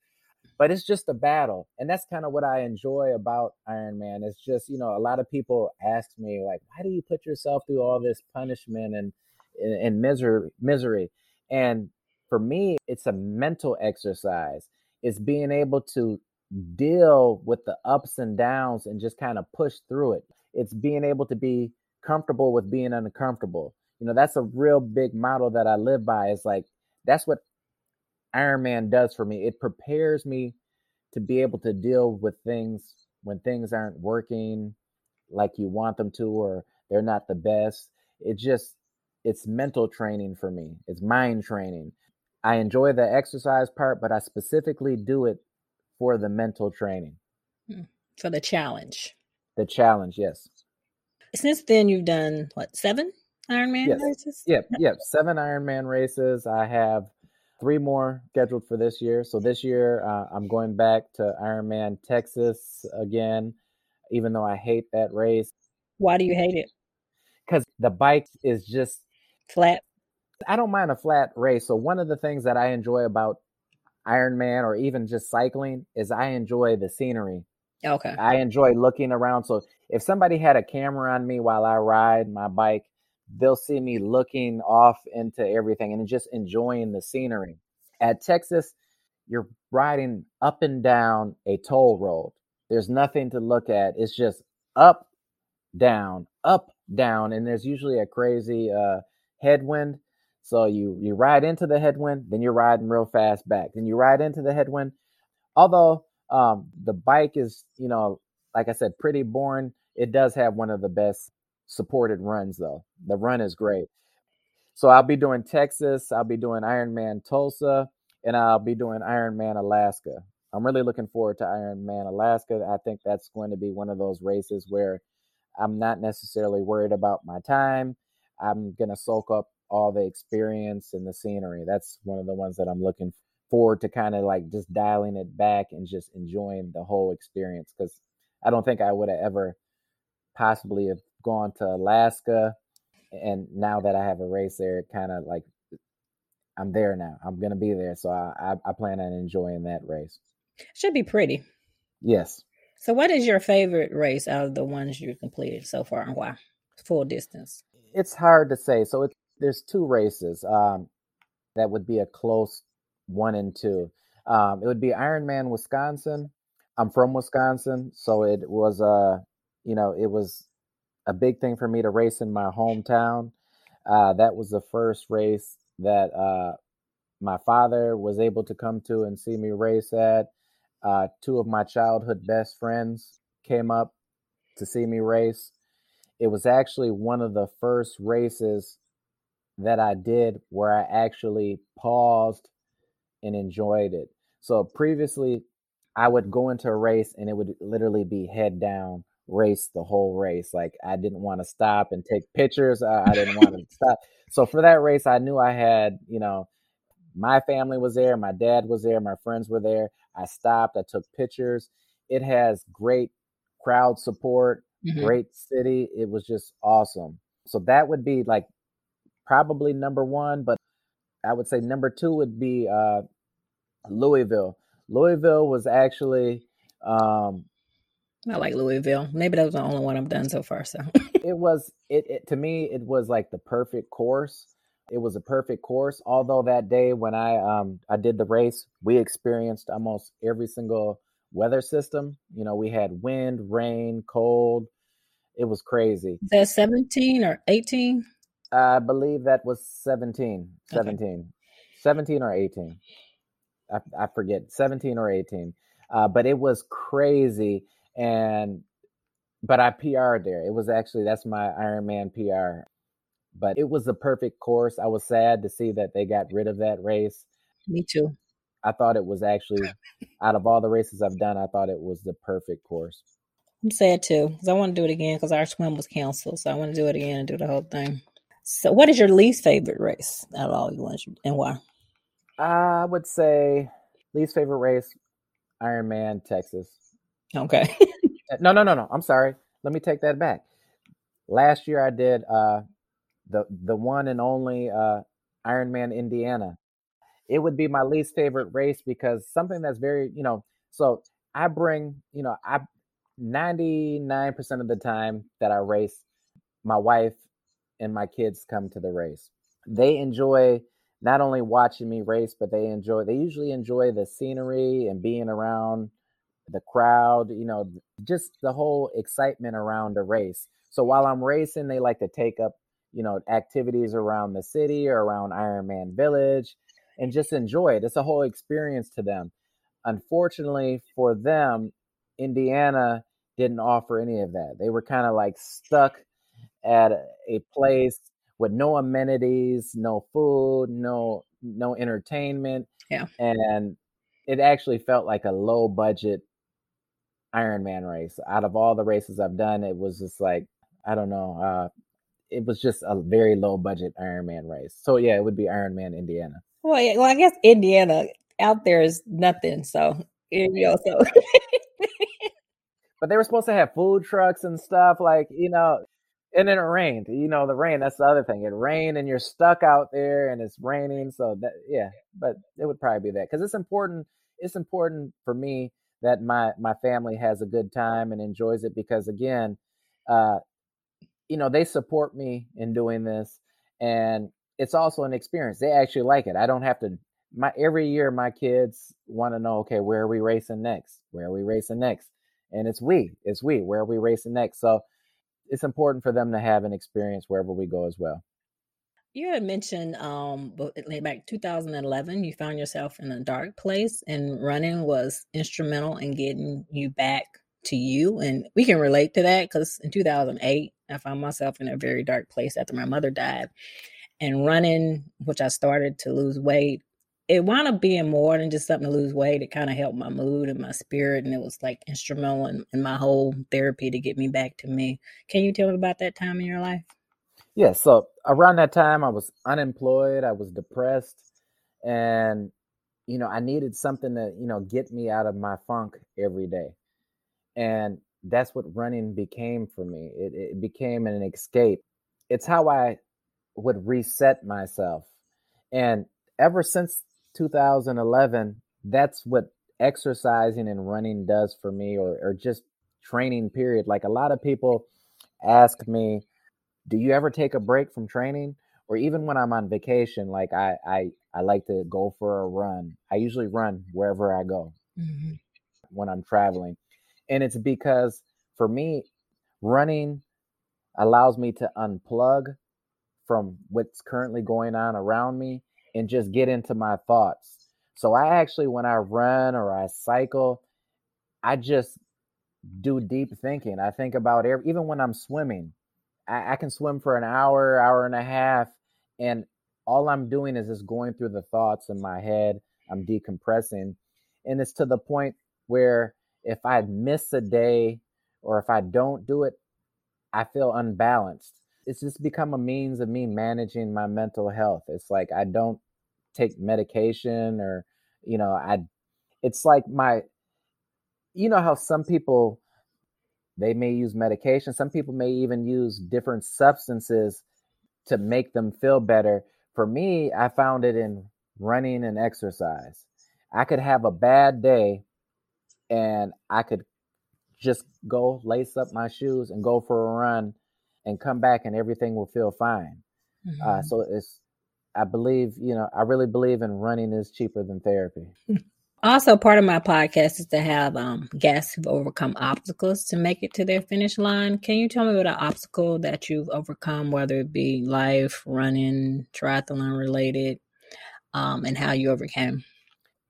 but it's just a battle and that's kind of what i enjoy about Ironman it's just you know a lot of people ask me like why do you put yourself through all this punishment and and, and misery misery and for me it's a mental exercise it's being able to deal with the ups and downs and just kind of push through it. It's being able to be comfortable with being uncomfortable. You know, that's a real big model that I live by. Is like that's what Ironman does for me. It prepares me to be able to deal with things when things aren't working like you want them to or they're not the best. It just it's mental training for me. It's mind training. I enjoy the exercise part, but I specifically do it for the mental training. Hmm. For the challenge. The challenge, yes. Since then, you've done what, seven Ironman yes. races? Yep, yep. Seven Ironman races. I have three more scheduled for this year. So this year, uh, I'm going back to Ironman Texas again, even though I hate that race. Why do you hate it? Because the bike is just flat. I don't mind a flat race. So one of the things that I enjoy about Ironman or even just cycling is I enjoy the scenery. Okay. I enjoy looking around. So if somebody had a camera on me while I ride my bike, they'll see me looking off into everything and just enjoying the scenery. At Texas, you're riding up and down a toll road. There's nothing to look at. It's just up, down, up, down, and there's usually a crazy uh, headwind so you you ride into the headwind, then you're riding real fast back. Then you ride into the headwind. Although um, the bike is, you know, like I said, pretty boring. It does have one of the best supported runs though. The run is great. So I'll be doing Texas, I'll be doing Ironman Tulsa, and I'll be doing Ironman Alaska. I'm really looking forward to Ironman Alaska. I think that's going to be one of those races where I'm not necessarily worried about my time. I'm going to soak up all the experience and the scenery. That's one of the ones that I'm looking forward to kind of like just dialing it back and just enjoying the whole experience because I don't think I would have ever possibly have gone to Alaska. And now that I have a race there, it kind of like I'm there now. I'm gonna be there, so I, I, I plan on enjoying that race. Should be pretty. Yes. So, what is your favorite race out of the ones you've completed so far, and why? Full distance. It's hard to say. So, there's two races um, that would be a close one and two. Um, it would be Ironman Wisconsin. I'm from Wisconsin, so it was a, you know, it was a big thing for me to race in my hometown. Uh, that was the first race that uh, my father was able to come to and see me race at. Uh, two of my childhood best friends came up to see me race. It was actually one of the first races that I did where I actually paused and enjoyed it. So previously, I would go into a race and it would literally be head down race the whole race. Like I didn't want to stop and take pictures. I, didn't want to stop. So for that race, I knew I had, you know, my family was there, my dad was there, my friends were there. I stopped, I took pictures. It has great crowd support, mm-hmm. great city. It was just awesome. So that would be like probably number one, but I would say number two would be uh, Louisville. Louisville was actually um, I like Louisville. Maybe that was the only one I've done so far. So [LAUGHS] it was it, it to me it was like the perfect course. It was a perfect course. Although that day when I um I did the race, we experienced almost every single weather system. You know, we had wind, rain, cold. It was crazy. Is that 17 or 18? I believe that was 17. 17. Okay. 17 or 18. I, I forget. 17 or 18. Uh, but it was crazy and but I PR'd there. It was actually that's my Ironman PR. But it was the perfect course. I was sad to see that they got rid of that race. Me too. I thought it was actually out of all the races I've done, I thought it was the perfect course. I'm sad too because I want to do it again because our swim was canceled. So I want to do it again and do the whole thing. So, what is your least favorite race out of all you ones and why? I would say least favorite race, Ironman Texas. Okay. Uh, no, no, no, no. I'm sorry. Let me take that back. Last year I did uh, the the one and only uh, Ironman Indiana. It would be my least favorite race because something that's very, you know, so I bring, you know, I 99% of the time that I race, my wife and my kids come to the race. They enjoy not only watching me race, but they enjoy they usually enjoy the scenery and being around the crowd, you know, just the whole excitement around a race. So while I'm racing, they like to take up, you know, activities around the city or around Ironman Village and just enjoy it. It's a whole experience to them. Unfortunately for them, Indiana didn't offer any of that. They were kind of like stuck at a place with no amenities, no food, no no entertainment. Yeah. And it actually felt like a low budget Ironman race. Out of all the races I've done, it was just like I don't know. Uh, it was just a very low budget Ironman race. So yeah, it would be Ironman Indiana. Well, yeah, well, I guess Indiana out there is nothing. So you know, so. but they were supposed to have food trucks and stuff, like you know, and then it rained. You know, the rain. That's the other thing. It rained, and you're stuck out there, and it's raining. So that yeah, but it would probably be that because it's important. It's important for me that my my family has a good time and enjoys it because again uh you know they support me in doing this and it's also an experience. They actually like it. I don't have to my every year my kids want to know okay where are we racing next? Where are we racing next? And it's we it's we where are we racing next? So it's important for them to have an experience wherever we go as well. You had mentioned um back 2011 you found yourself in a dark place and running was instrumental in getting you back to you and we can relate to that because in 2008 I found myself in a very dark place after my mother died and running which I started to lose weight it wound up being more than just something to lose weight. It kind of helped my mood and my spirit, and it was like instrumental in, in my whole therapy to get me back to me. Can you tell me about that time in your life? Yeah, so around that time, I was unemployed, I was depressed, and you know, I needed something to you know get me out of my funk every day, and that's what running became for me. It, it became an escape. It's how I would reset myself, and ever since 2011, that's what exercising and running does for me, or or just training. Period. Like a lot of people ask me do you ever take a break from training or even when i'm on vacation like i i, I like to go for a run i usually run wherever i go mm-hmm. when i'm traveling and it's because for me running allows me to unplug from what's currently going on around me and just get into my thoughts so i actually when i run or i cycle i just do deep thinking i think about every, even when i'm swimming I, I can swim for an hour, hour and a half, and all I'm doing is just going through the thoughts in my head. I'm decompressing. And it's to the point where if I miss a day or if I don't do it, I feel unbalanced. It's just become a means of me managing my mental health. It's like I don't take medication or, you know, I, it's like my, you know, how some people they may use medication. Some people may even use different substances to make them feel better. For me, I found it in running and exercise. I could have a bad day and I could just go lace up my shoes and go for a run and come back and everything will feel fine. Uh, mm-hmm. Uh, so it's, I believe, you know, I really believe in running is cheaper than therapy. [LAUGHS] Also, part of my podcast is to have um, guests who've overcome obstacles to make it to their finish line. Can you tell me about an obstacle that you've overcome, whether it be life, running, triathlon related, um, and how you overcame?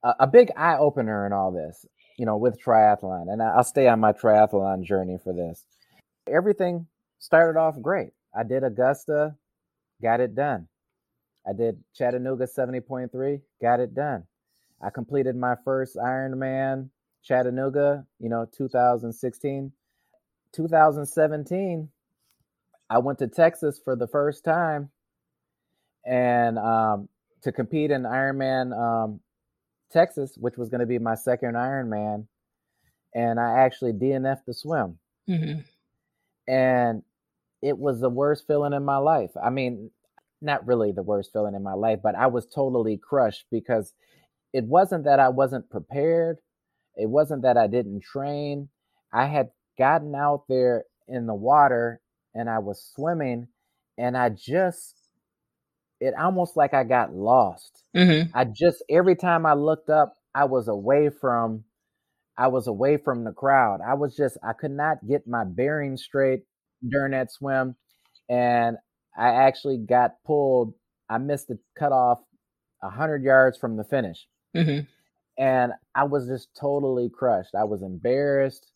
A, a big eye opener in all this, you know, with triathlon, and I'll stay on my triathlon journey for this. Everything started off great. I did Augusta, got it done. I did Chattanooga 70.3, got it done. I completed my first Ironman Chattanooga, you know, 2016. 2017, I went to Texas for the first time and um, to compete in Ironman um, Texas, which was going to be my second Ironman. And I actually DNF'd the swim. Mm-hmm. And it was the worst feeling in my life. I mean, not really the worst feeling in my life, but I was totally crushed because it wasn't that I wasn't prepared. It wasn't that I didn't train. I had gotten out there in the water and I was swimming and I just it almost like I got lost. Mm-hmm. I just every time I looked up, I was away from I was away from the crowd. I was just I could not get my bearings straight during that swim and I actually got pulled. I missed the cutoff 100 yards from the finish. Mm-hmm. And I was just totally crushed. I was embarrassed.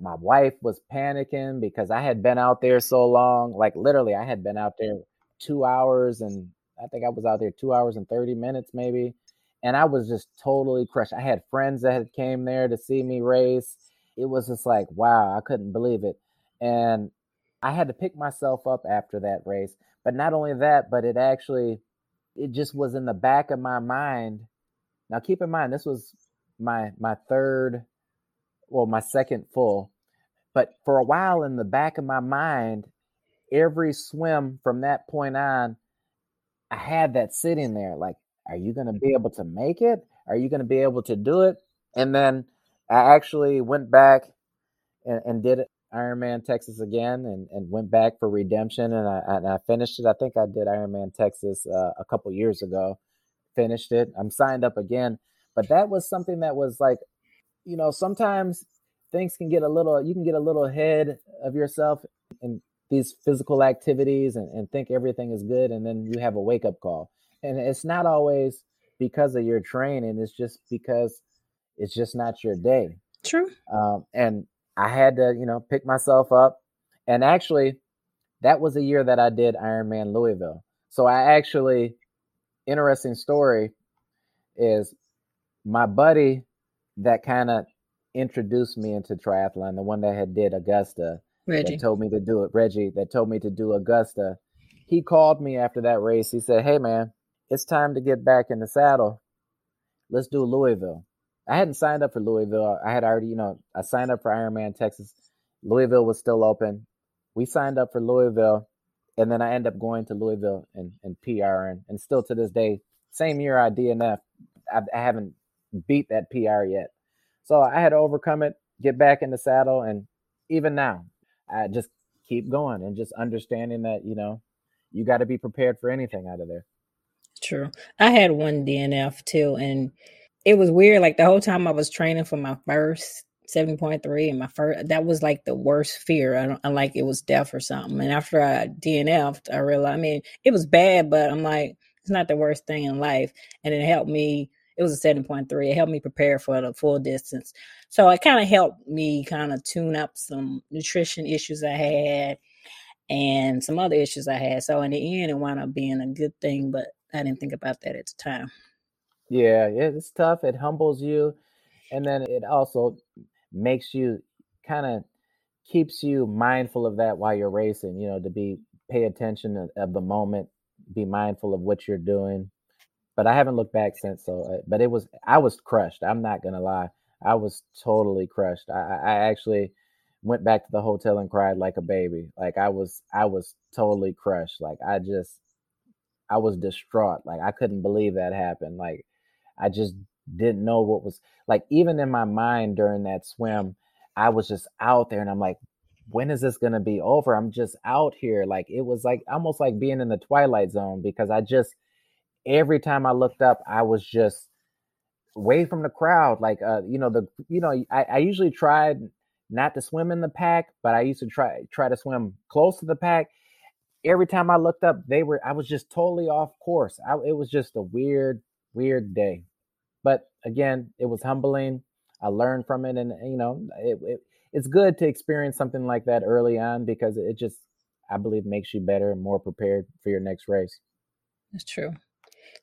My wife was panicking because I had been out there so long. Like literally, I had been out there two hours and I think I was out there two hours and 30 minutes maybe. And I was just totally crushed. I had friends that had came there to see me race. It was just like, wow, I couldn't believe it. And I had to pick myself up after that race. But not only that, but it actually, it just was in the back of my mind now keep in mind this was my my third, well, my second full. But for a while in the back of my mind, every swim from that point on, I had that sitting there like, are you going to be able to make it? Are you going to be able to do it? And then I actually went back and, and did Ironman Texas again and, and went back for redemption and I, and I finished it. I think I did Ironman Texas uh, a couple years ago finished it. I'm signed up again. But that was something that was like, you know, sometimes things can get a little, you can get a little ahead of yourself in these physical activities and, and think everything is good. And then you have a wake up call. And it's not always because of your training, it's just because it's just not your day. True. Um, and I had to, you know, pick myself up. And actually, that was a year that I did Ironman Louisville. So I actually interesting story is my buddy that kind of introduced me into triathlon, the one that had did Augusta, Reggie. that told me to do it, Reggie, that told me to do Augusta. He called me after that race. He said, Hey man, it's time to get back in the saddle. Let's do Louisville. I hadn't signed up for Louisville. I had already, you know, I signed up for Ironman Texas. Louisville was still open. We signed up for Louisville, and then I end up going to Louisville and, and and still to this day, same year I DNF, I, I haven't beat that PR yet. So I had to overcome it, get back in the saddle, and even now, I just keep going and just understanding that you know you got to be prepared for anything out of there. True. I had one DNF too, and it was weird. Like the whole time I was training for my first 7.3 and my first that was like the worst fear. I don't I like it was death or something. And after I DNF'd, I realized I mean, it was bad, but I'm like, it's not the worst thing in life. And it helped me, it was a 7.3. It helped me prepare for the full distance. So it kind of helped me kind of tune up some nutrition issues I had and some other issues I had. So in the end, it wound up being a good thing, but I didn't think about that at the time. Yeah, it's tough. It humbles you. And then it also makes you kind of keeps you mindful of that while you're racing, you know, to be pay attention of, of the moment, be mindful of what you're doing. But I haven't looked back since. So, uh, but it was, I was crushed. I'm not to lie. I was totally crushed. I, I actually went back to the hotel and cried like a baby. Like I was, I was totally crushed. Like I just, I was distraught. Like I couldn't believe that happened. Like I just didn't know what was like even in my mind during that swim, I was just out there and I'm like, when is this going to be over? I'm just out here. Like it was like almost like being in the twilight zone because I just every time I looked up, I was just away from the crowd. Like uh, you know, the you know, I, I usually tried not to swim in the pack, but I used to try try to swim close to the pack. Every time I looked up, they were I was just totally off course. I, it was just a weird, weird day. But again, it was humbling. I learned from it, and you know, it, it, it's good to experience something like that early on because it just, I believe, makes you better and more prepared for your next race. That's true.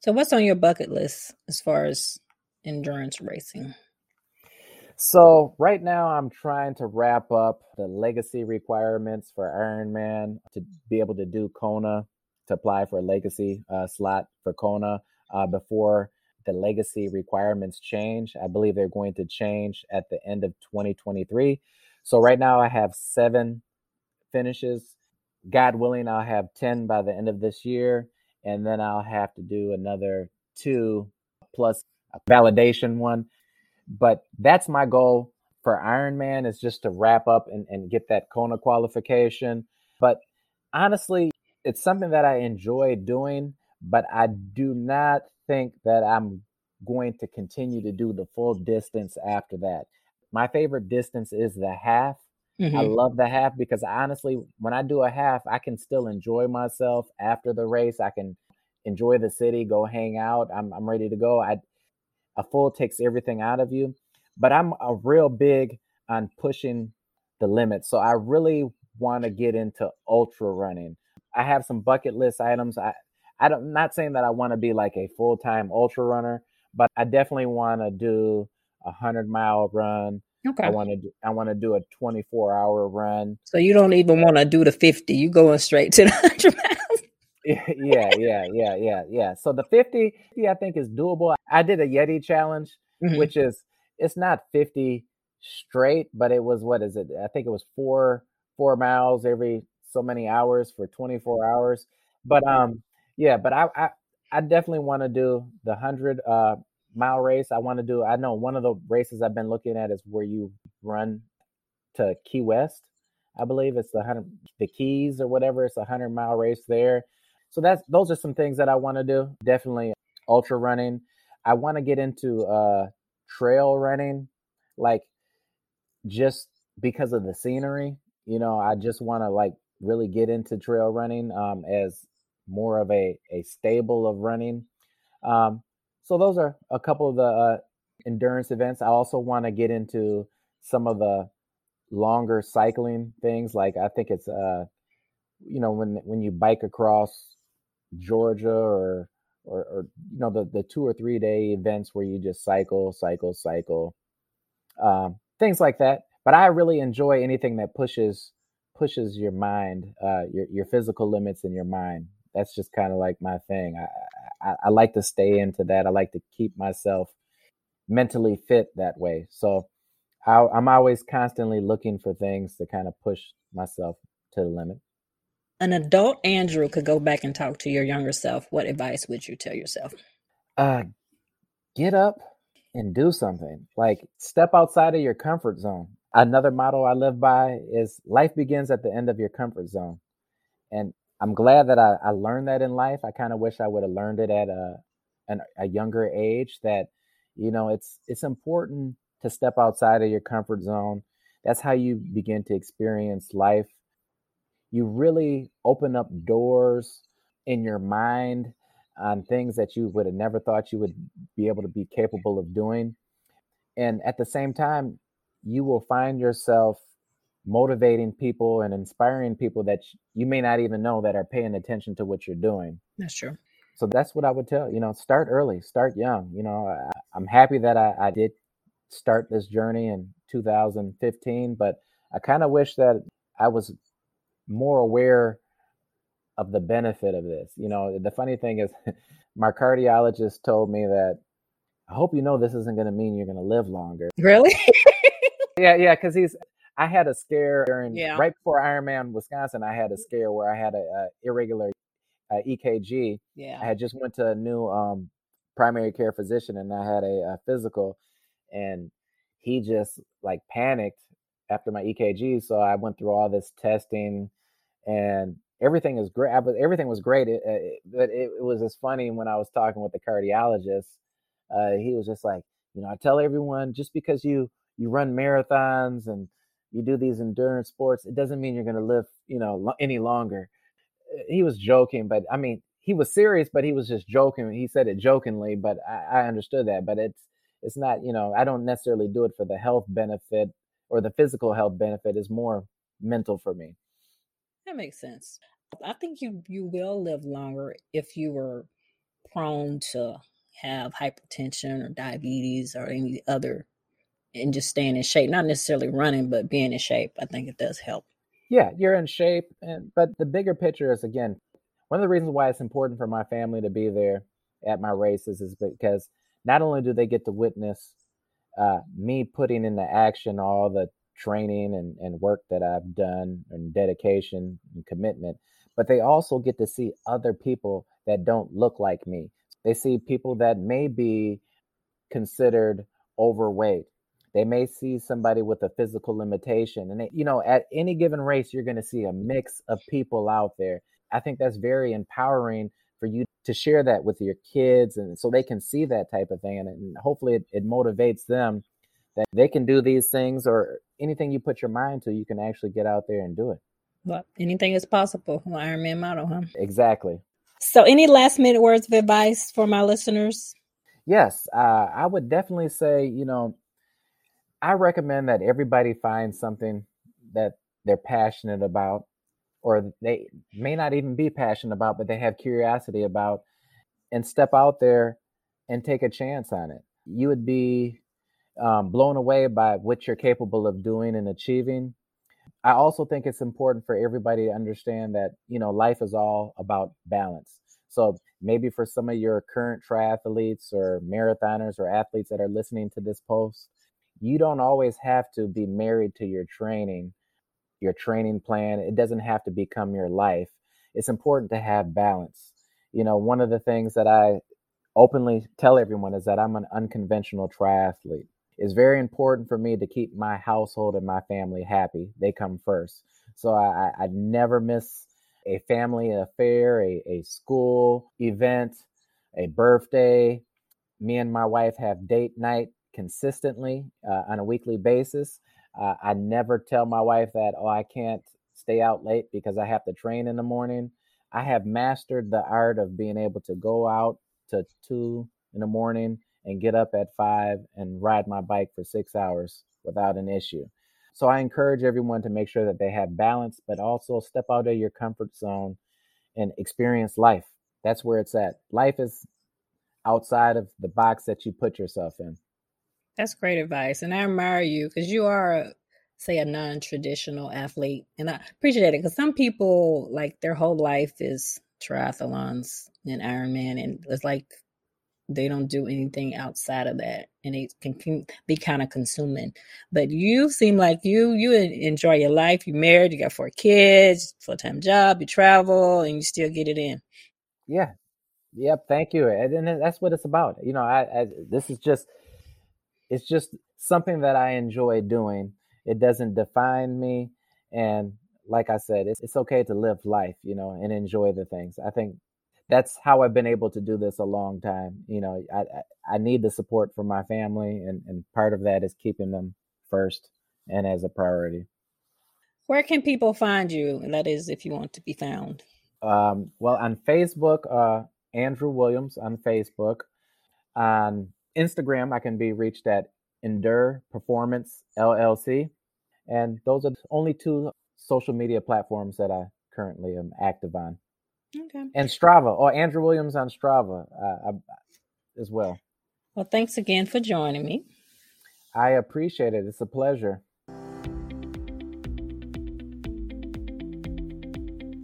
So, what's on your bucket list as far as endurance racing? So right now I'm trying to wrap up the legacy requirements for Ironman to be able to do Kona to apply for a legacy uh, slot for Kona uh, before the legacy requirements change. I believe they're going to change at the end of 2023. So right now I have seven finishes. God willing, I'll have 10 by the end of this year. And then I'll have to do another two plus a validation one. But that's my goal for Ironman is just to wrap up and, and get that Kona qualification. But honestly, it's something that I enjoy doing, but I do not think that I'm going to continue to do the full distance after that. My favorite distance is the half. Mm-hmm. I love the half because honestly, when I do a half, I can still enjoy myself after the race. I can enjoy the city, go hang out. I'm, I'm ready to go. I, a full takes everything out of you, but I'm a real big on pushing the limits. So I really want to get into ultra running. I have some bucket list items. I, I don't, I'm not saying that I want to be like a full time ultra runner, but I definitely want to do a hundred mile run. Okay. I want to do, I want to do a 24 hour run. So you don't even want to do the 50. You going straight to the [LAUGHS] 100 miles. [LAUGHS] yeah, yeah, yeah, yeah, yeah. So the 50, I think is doable. I did a Yeti challenge, mm-hmm. which is it's not 50 straight, but it was what is it? I think it was four four miles every so many hours for 24 hours. But um yeah, but I I, I definitely want to do the hundred uh, mile race. I want to do. I know one of the races I've been looking at is where you run to Key West. I believe it's the hundred the Keys or whatever. It's a hundred mile race there. So that's those are some things that I want to do. Definitely ultra running. I want to get into uh, trail running, like just because of the scenery. You know, I just want to like really get into trail running um, as more of a, a stable of running. Um, so those are a couple of the uh, endurance events. I also want to get into some of the longer cycling things. Like I think it's, uh, you know, when when you bike across Georgia or or, or you know the the two or three day events where you just cycle, cycle, cycle, um, things like that. But I really enjoy anything that pushes pushes your mind, uh, your your physical limits in your mind. That's just kind of like my thing. I, I I like to stay into that. I like to keep myself mentally fit that way. So I, I'm always constantly looking for things to kind of push myself to the limit. An adult Andrew could go back and talk to your younger self. What advice would you tell yourself? Uh, get up and do something. Like step outside of your comfort zone. Another motto I live by is life begins at the end of your comfort zone. And I'm glad that I, I learned that in life. I kind of wish I would have learned it at a, an, a younger age that, you know, it's, it's important to step outside of your comfort zone. That's how you begin to experience life. You really open up doors in your mind on things that you would have never thought you would be able to be capable of doing. And at the same time, you will find yourself motivating people and inspiring people that you may not even know that are paying attention to what you're doing. That's true. So that's what I would tell, you know, start early, start young. You know, I, am happy that I, I did start this journey in 2015, but I kind of wish that I was more aware of the benefit of this. You know, the funny thing is, [LAUGHS] my cardiologist told me that I hope you know this isn't going to mean you're going to live longer. Really? [LAUGHS] yeah, yeah, because he's. I had a scare during yeah. right before Ironman Wisconsin. I had a scare where I had a, a irregular uh, EKG. Yeah, I had just went to a new um, primary care physician and I had a, a physical, and he just like panicked after my EKG. So I went through all this testing, and everything is great. But everything was great. It, it, but it, it, was just funny when I was talking with the cardiologist. Uh, he was just like, you know, I tell everyone just because you you run marathons and you do these endurance sports, it doesn't mean you're going to live, you know, any longer. Uh, he was joking, but I mean, he was serious, but he was just joking. He said it jokingly, but I, I understood that. But it's it's not, you know, I don't necessarily do it for the health benefit or the physical health benefit. It's more mental for me. That makes sense. I think you you will live longer if you were prone to have hypertension or diabetes or any other and just staying in shape, not necessarily running, but being in shape. I think it does help. Yeah, you're in shape and but the bigger picture is again, one of the reasons why it's important for my family to be there at my races is because not only do they get to witness uh, me putting into action all the training and, and work that I've done and dedication and commitment, but they also get to see other people that don't look like me. They see people that may be considered overweight. They may see somebody with a physical limitation. And, they, you know, at any given race, you're going to see a mix of people out there. I think that's very empowering for you to share that with your kids and so they can see that type of thing. And, and hopefully it, it motivates them that they can do these things or anything you put your mind to, you can actually get out there and do it. Well, anything is possible. Ironman motto, huh? Exactly. So, any last minute words of advice for my listeners? Yes, uh, I would definitely say, you know, I recommend that everybody find something that they're passionate about, or they may not even be passionate about, but they have curiosity about, and step out there and take a chance on it. You would be um, blown away by what you're capable of doing and achieving. I also think it's important for everybody to understand that, you know, life is all about balance. So maybe for some of your current triathletes or marathoners or athletes that are listening to this post, you don't always have to be married to your training, your training plan. It doesn't have to become your life. It's important to have balance. You know, one of the things that I openly tell everyone is that I'm an unconventional triathlete it's very important for me to keep my household and my family happy. They come first. So I, I never miss a family affair, a, a school event, a birthday. Me and my wife have date night consistently uh, on a weekly basis. Uh, I never tell my wife that, oh, I can't stay out late because I have to train in the morning. I have mastered the art of being able to go out to two in the morning and get up at five and ride my bike for six hours without an issue. So I encourage everyone to make sure that they have balance, but also step out of your comfort zone and experience life. That's where it's at. Life is outside of the box that you put yourself in. That's great advice. And I admire you because you are, say, a non traditional athlete. And I appreciate it because some people, like, their whole life is triathlons and Ironman. And it's like they don't do anything outside of that and it can, be kind of consuming but you seem like you you enjoy your life You're married you got four kids full-time job you travel and you still get it in yeah yep thank you and that's what it's about you know I, I this is just it's just something that i enjoy doing it doesn't define me and like i said it's, it's okay to live life you know and enjoy the things i think that's how I've been able to do this a long time. You know, I I need the support from my family, and and part of that is keeping them first and as a priority. Where can people find you? And that is if you want to be found. Um, well, on Facebook, uh, Andrew Williams on Facebook. On Instagram, I can be reached at Endure Performance LLC, and those are the only two social media platforms that I currently am active on. Okay. And Strava, or Andrew Williams on Strava uh, as well. Well, thanks again for joining me. I appreciate it. It's a pleasure.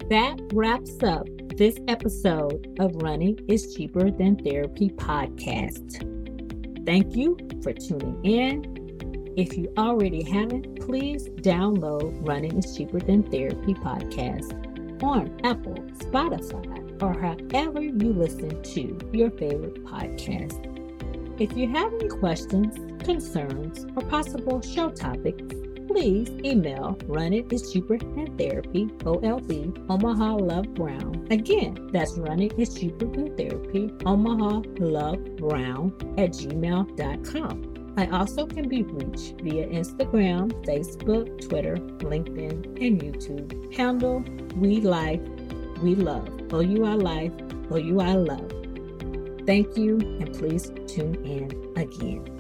That wraps up this episode of Running is Cheaper Than Therapy podcast. Thank you for tuning in. If you already haven't, please download Running is Cheaper Than Therapy podcast on Apple, Spotify, or however you listen to your favorite podcast. If you have any questions, concerns, or possible show topics, please email Run It is Cheaper Than Therapy, OLB, Omaha Love Brown. Again, that's Run It is Cheaper Than Therapy, Omaha Love Brown at gmail.com. I also can be reached via Instagram, Facebook, Twitter, LinkedIn, and YouTube. Handle We Life, We Love. OUI Life, OUI Love. Thank you, and please tune in again.